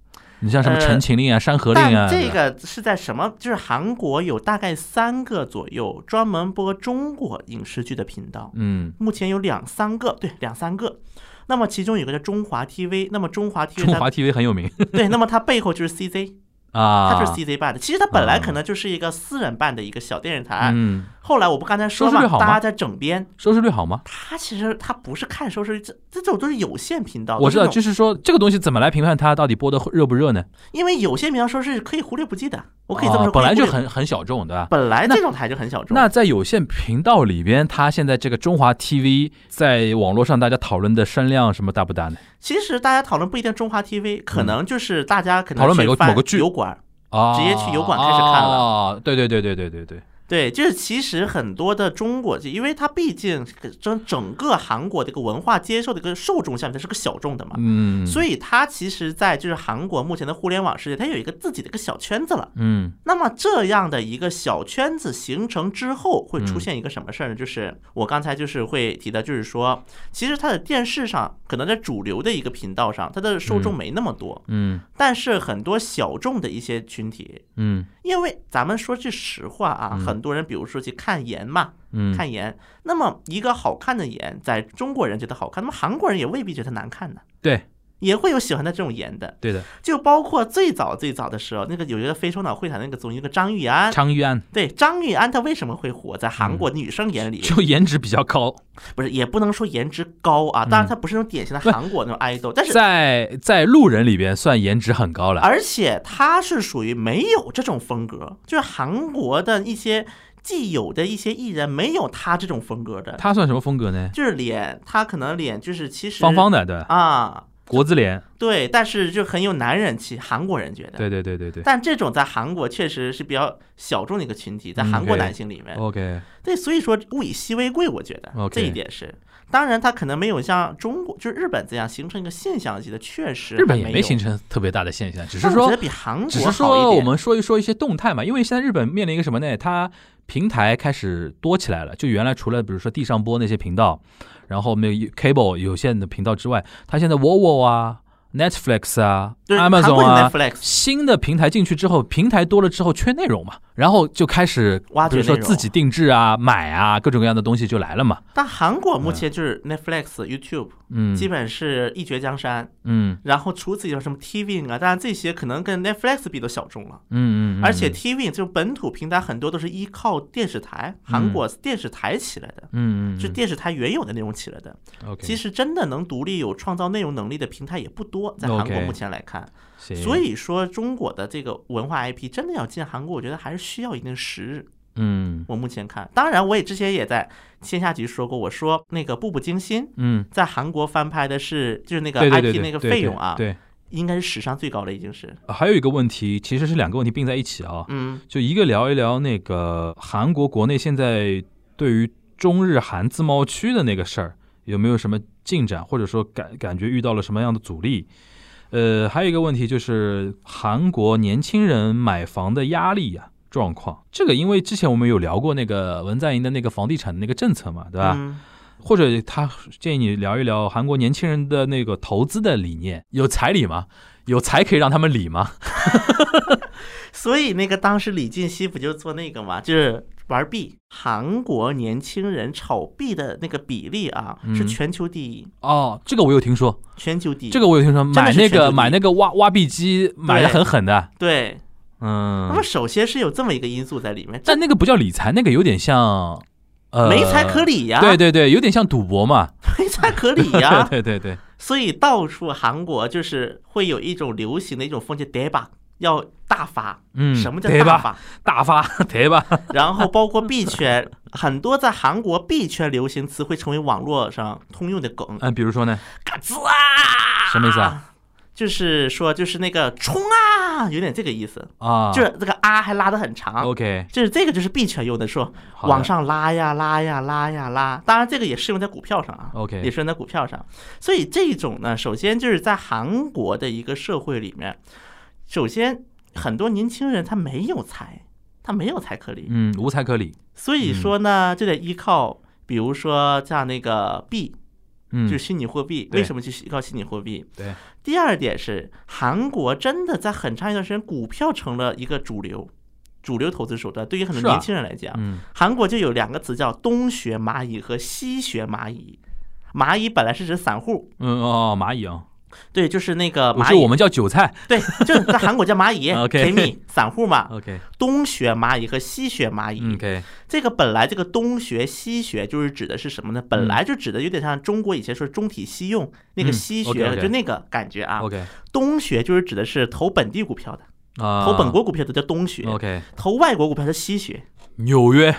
你像什么《呃陈情令》啊、《山河令》啊，这个是在什么？就是韩国有大概三个左右专门播中国影视剧的频道，嗯，目前有两三个，对，两三个。那么其中有个叫中华 TV，那么中华 TV 中华 TV 很有名 对，那么它背后就是 CZ，啊，它就是 CZ 办的。其实它本来啊可能就是一个私人办的一个小电视台，嗯，后来我不刚才说嘛，收视率好吗大家在整编，收视率好吗？它其实它不是看收视率，这这种都是有线频道。我知道，就是说这个东西怎么来评判它到底播的热不热呢？因为有线频道收视是可以忽略不计的，我可以这么说，啊本来就很很小众，对吧？本来这种台就很小众。那在有线频道里边，它现在这个中华 TV 在网络上大家讨论的声量什么大不大呢？其实大家讨论不一定中华 TV，可能就是大家可能嗯讨论每个去翻某个剧。油管，啊，直接去油管开始看了。啊，对对对对对对对，对，就是其实很多的中国剧，因为它毕竟整整个韩国的一个文化接受的一个受众下面，它是个小众的嘛，嗯，所以它其实，在就是韩国目前的互联网世界，它有一个自己的一个小圈子了。嗯。那么这样的一个小圈子形成之后，会嗯。出现一个什么事儿呢？就是我刚才就是会提到，就是说，其实它的电视上可能在主流的一个频道上，它的受众嗯。没那么多，嗯。但是很多小众的一些群体，嗯。因为咱们说句实话啊，嗯。很多人比如说去看颜嘛，嗯，看颜，那么一个好看的颜，在中国人觉得好看，那么韩国人也未必觉得难看呢。对也会有喜欢的这种颜的，对的，就包括最早最早的时候，那个有一个非首脑会谈那个综艺，那个张玉安，张玉安。对张玉安，他为什么会火？在韩国女生眼里，就颜值比较高，不是也不能说颜值高啊，当然他不是那种典型的韩国那种 idol，但是在在路人里边算颜值很高了。而且他是属于没有这种风格，就是韩国的一些既有的一些艺人没有他这种风格的，他算什么风格呢？就是脸，他可能脸就是其实方方的，对，啊，国字脸，对，但是就很有男人气，韩国人觉得。对对对对对。但这种在韩国确实是比较小众的一个群体，在韩国男性里面，OK，对，所以说物以稀为贵，我觉得这一点是。当然，它可能没有像中国，就是日本这样形成一个现象级的，确实日本也没形。成特别大的现象，只是说我觉得比韩国只是好一点。说我们说一说一些动态嘛，因为现在日本面临一个什么呢？它平台开始多起来了。就原来除了比如说地上播那些频道，然后没有 cable 有线的频道之外，它现在 Vivo 啊、Netflix 啊、Amazon 有啊。Netflix，新的平台进去之后，平台多了之后缺内容嘛，然后就开始比如说挖掘内容自己定制啊、买啊，各种各样的东西就来了嘛。但韩国目前就是 Netflix、YouTube，嗯基本是一决江山。嗯然后除此以外，什么 TV 啊，当然这些可能跟 Netflix 比都小众了。嗯嗯，嗯而且 TV 这种本土平台很多都是依靠电视台，韩国电视台起来的，嗯嗯，是电视台原有的内容起来的。OK，其实真的能独立有创造内容能力的平台也不多，在韩国目前来看。行所以说，中国的这个文化 IP 真的要进韩国，我觉得还是需要一定时日。嗯我目前看，当然我也之前也在线下局说过，我说那个《步步惊心》嗯，在韩国翻拍的是就是那个 IP 那个费用啊，对，应该是史上最高的，已经是。还有一个问题，其实是两个问题并在一起啊。嗯，就一个聊一聊那个韩国国内现在对于中日韩自贸区的那个事儿有没有什么进展，或者说感感觉遇到了什么样的阻力？呃，还有一个问题就是韩国年轻人买房的压力呀、状况。这个因为之前我们有聊过那个文在寅的那个房地产的那个政策嘛，对吧？嗯或者他建议你聊一聊韩国年轻人的那个投资的理念，有彩礼吗？有财可以让他们理吗？所以那个当时李进熙不就做那个嘛，就是玩币，韩国年轻人炒币的那个比例啊，是嗯全球第一，哦，这个我有听说，全球第一。这个我有听说，真的买那全球第一个买那个挖挖币机买的很狠的，对，嗯那么，首先是有这么一个因素在里面，但那个不叫理财，那个有点像，呃，没财可理呀，对，对对，有点像赌博嘛，没财可理呀。对对对，所以到处韩国就是会有一种流行的一种风气，대박 要大发。嗯，什么叫？大发？大发 对吧？然后包括币圈，很多在韩国币圈流行词会成为网络上通用的梗，嗯，比如说呢，嘎吱啊，什么意思啊？就是说，就是那个冲啊，有点这个意思，啊，就是这个啊还拉得很长。OK，就是这个就是币圈用的，说往上拉呀拉呀拉呀拉，当然这个也适用在股票上啊 OK 也适用在股票上。所以这种呢，首先就是在韩国的一个社会里面，首先很多年轻人他没有财，他没有财可理，嗯，无财可理，所以说呢，就得依靠，比如说像那个币，嗯，就是虚拟货币。为什么去依靠虚拟货币？对，第二点是，韩国真的在很长一段时间，股票成了一个主流。主流投资手段对于很多年轻人来讲，嗯韩国就有两个词叫东学蚂蚁和西学蚂蚁。蚂蚁本来是指散户，嗯哦，蚂蚁啊，对，就是那个蚂蚁，我我们叫韭菜对，就是在韩国叫蚂蚁 OK，K 米散户嘛。OK 东学蚂蚁和西学蚂蚁，OK，这个本来这个东学西学就是指的是什么呢？本来就指的有点像中国以前说中体西用那个嗯西学就那个感觉啊。OK 东学就是指的是投本地股票的，啊，投本国股票的叫东学，OK，投外国股票是西学。纽约、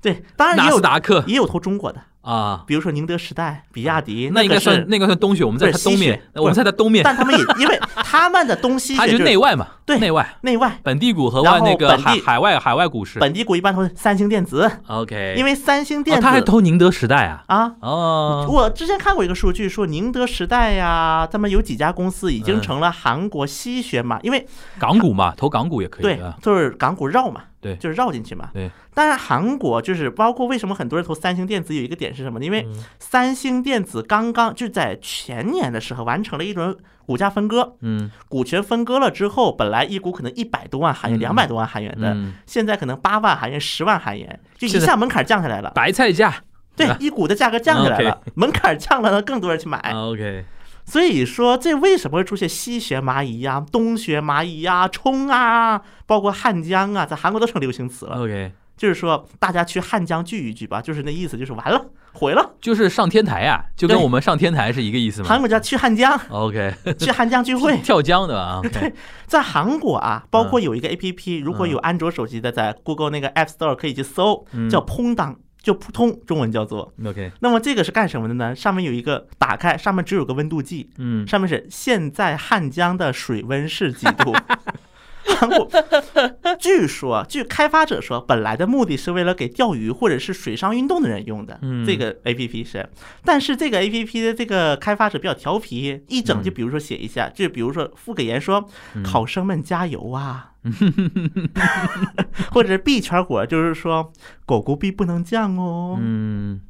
对，当然也有达克也有投中国的，啊，比如说宁德时代、比亚迪，那应该。算那个算东雪，我们在它东面，我们在它东面，但他们也 因为他们的东西它就内外嘛，对内外。内外。本地股和外那个海海外海外股市。本地股一般投三星电子，，OK，因为三星电哦，子他还投宁德时代啊，啊，哦，我之前看过一个数据，说宁德时代呀，他们有几家公司已经嗯。成了韩国吸血嘛，因为港股嘛，投港股也可以对啊，，就是港股绕嘛，对。就是绕进去嘛。对，当然韩国就是包括为什么很多人投三星电子，有一个点是什么呢？因为嗯。三星电子刚刚就在前年的时候完成了一轮股价分割，嗯。股权分割了之后，本来一股可能一百多万韩元、嗯。两百多万韩元的，嗯，现在可能八万韩元、十万韩元，就一下门槛降下来了。白菜价对啊，一股的价格降下来了门槛降了呢，更多人去买。，OK，所以说，这为什么会出现西学蚂蚁呀、东学蚂蚁呀、冲啊，包括汉江啊，在韩国都成流行词了。OK，就是说，大家去汉江聚一聚吧，就是那意思，就是完了，毁了。就是上天台呀，就跟对。我们上天台是一个意思吗？韩国叫去汉江，，OK，去汉江聚会。跳江的啊，OK，对，在韩国啊，包嗯括有一个 A P P，如果有安卓手机的，在 Google 那个 App Store 可以去搜，嗯。叫砰当，就扑通，中文叫做。OK，那么这个是干什么的呢？上面有一个打开，上面只有个温度计，嗯，上面是现在汉江的水温是几度。据说，据开发者说，本来的目的是为了给钓鱼或者是水上运动的人用的。嗯。这个 A P P 是，但是这个 A P P 的这个开发者比较调皮，一整就比如说写一下，就比如说附个言说，考生们加油啊。或者是 B 圈火，就是说狗狗币不能降哦，嗯，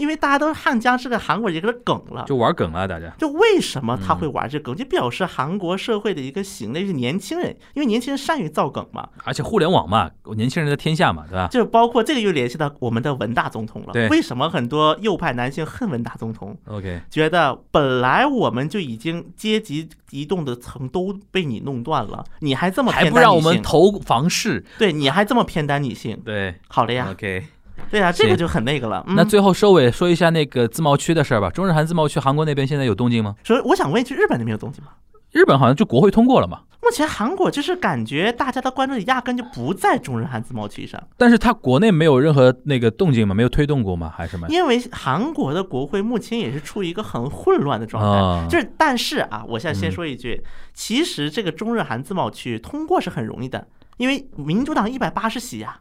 因为大家都汉江是个韩国一个梗了，就玩梗了，大家。就为什么他会玩这梗，就表示韩国社会的一个型类是年轻人，因为年轻人善于造梗嘛。而且互联网嘛，年轻人的天下嘛，对吧？就包括这个又联系到我们的文大总统了对。为什么很多右派男性恨文大总统？OK，觉得本来我们就已经阶级移动的层都被你弄断了，你还这么偏还不让我？们投房市？对，你还这么偏袒女性？对好了呀，，OK。对啊，这个就很那个了。嗯那最后收尾说一下那个自贸区的事儿吧。中日韩自贸区，韩国那边现在有动静吗？所以我想问一句，日本那边有动静吗？日本好像就国会通过了嘛，目前韩国就是感觉大家的关注点压根就不在中日韩自贸区上，但是它国内没有任何那个动静嘛，没有推动过吗？还是什么？因为韩国的国会目前也是处于一个很混乱的状啊态。就是，但是啊，我现在先说一句，其实这个中日韩自贸区通过是很容易的，因为民主党一百八十席呀，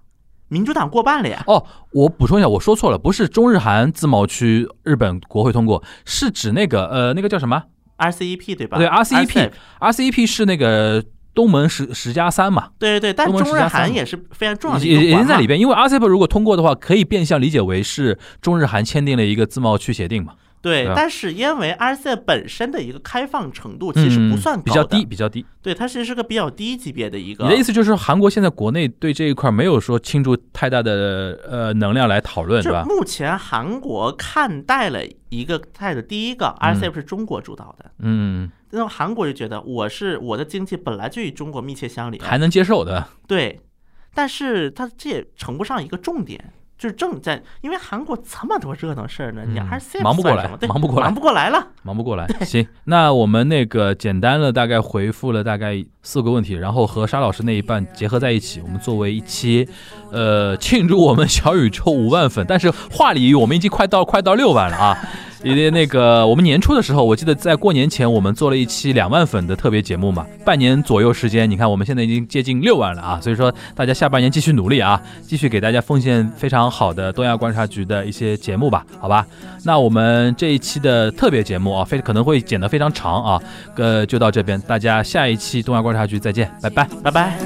民主党过半了呀。哦，我补充一下，我说错了，不是中日韩自贸区日本国会通过，是指那个呃那个叫什么？RCEP 对吧？对，RCEP RCEP RCEP 是那个东盟十十加三嘛，对对对，但中日韩也是非常重要的也已经在里边。因为 RCEP 如果通过的话，可以变相理解为是中日韩签订了一个自贸区协定嘛，对对，但是因为 RCEP 本身的一个开放程度其实不算高，嗯比较低，比较低。对，它其实是个比较低级别的一个。你的意思就是韩国现在国内对这一块没有说倾注太大的呃能量来讨论，是吧？目前韩国看待了一个态度，第一个 RCEP 是中国主导的，嗯，那么韩国就觉得我是我的经济本来就与中国密切相连，还能接受的。对，但是它这也成不上一个重点。就是正在，因为韩国这么多热闹事儿呢，你嗯 RCEP 忙不过来忙不过来忙不过来了。忙不过来。行，那我们那个简单的大概回复了大概四个问题，然后和沙老师那一半结合在一起，我们作为一期，呃，庆祝我们小宇宙五万粉，但是话里我们已经快到快到六万了啊。因为那个我们年初的时候，我记得在过年前我们做了一期两万粉的特别节目嘛，半年左右时间，你看我们现在已经接近六万了啊，所以说大家下半年继续努力啊，继续给大家奉献非常好的东亚观察局的一些节目吧，好吧？那我们这一期的特别节目啊，非可能会剪得非常长啊，呃，就到这边，大家下一期东亚观察局再见，拜拜。拜拜。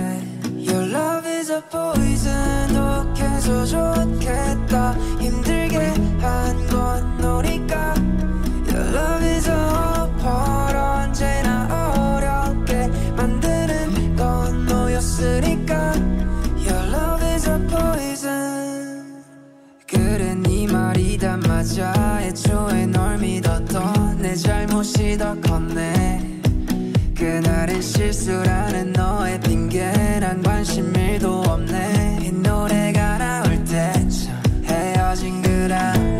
Your love is a poison 독해서 좋겠다 맞아 애초에 널 믿었던 내 잘못이 더 컸네. 그날은 실수라는 너의 핑계 난 관심 1도 없네. 이 노래가 나올 때쯤 헤어진 그란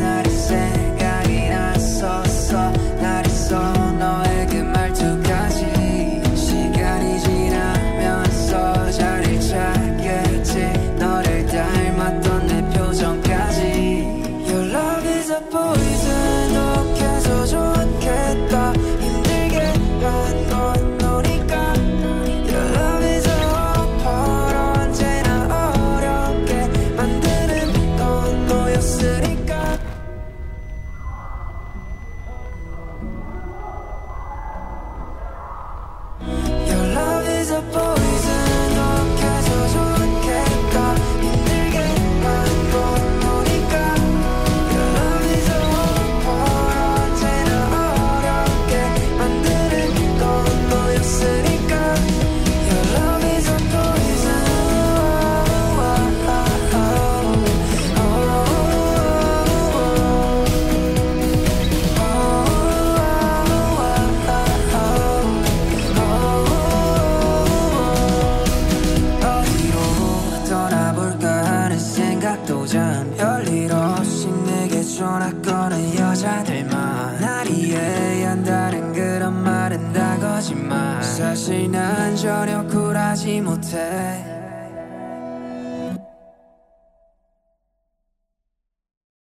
노력을 하지 못해.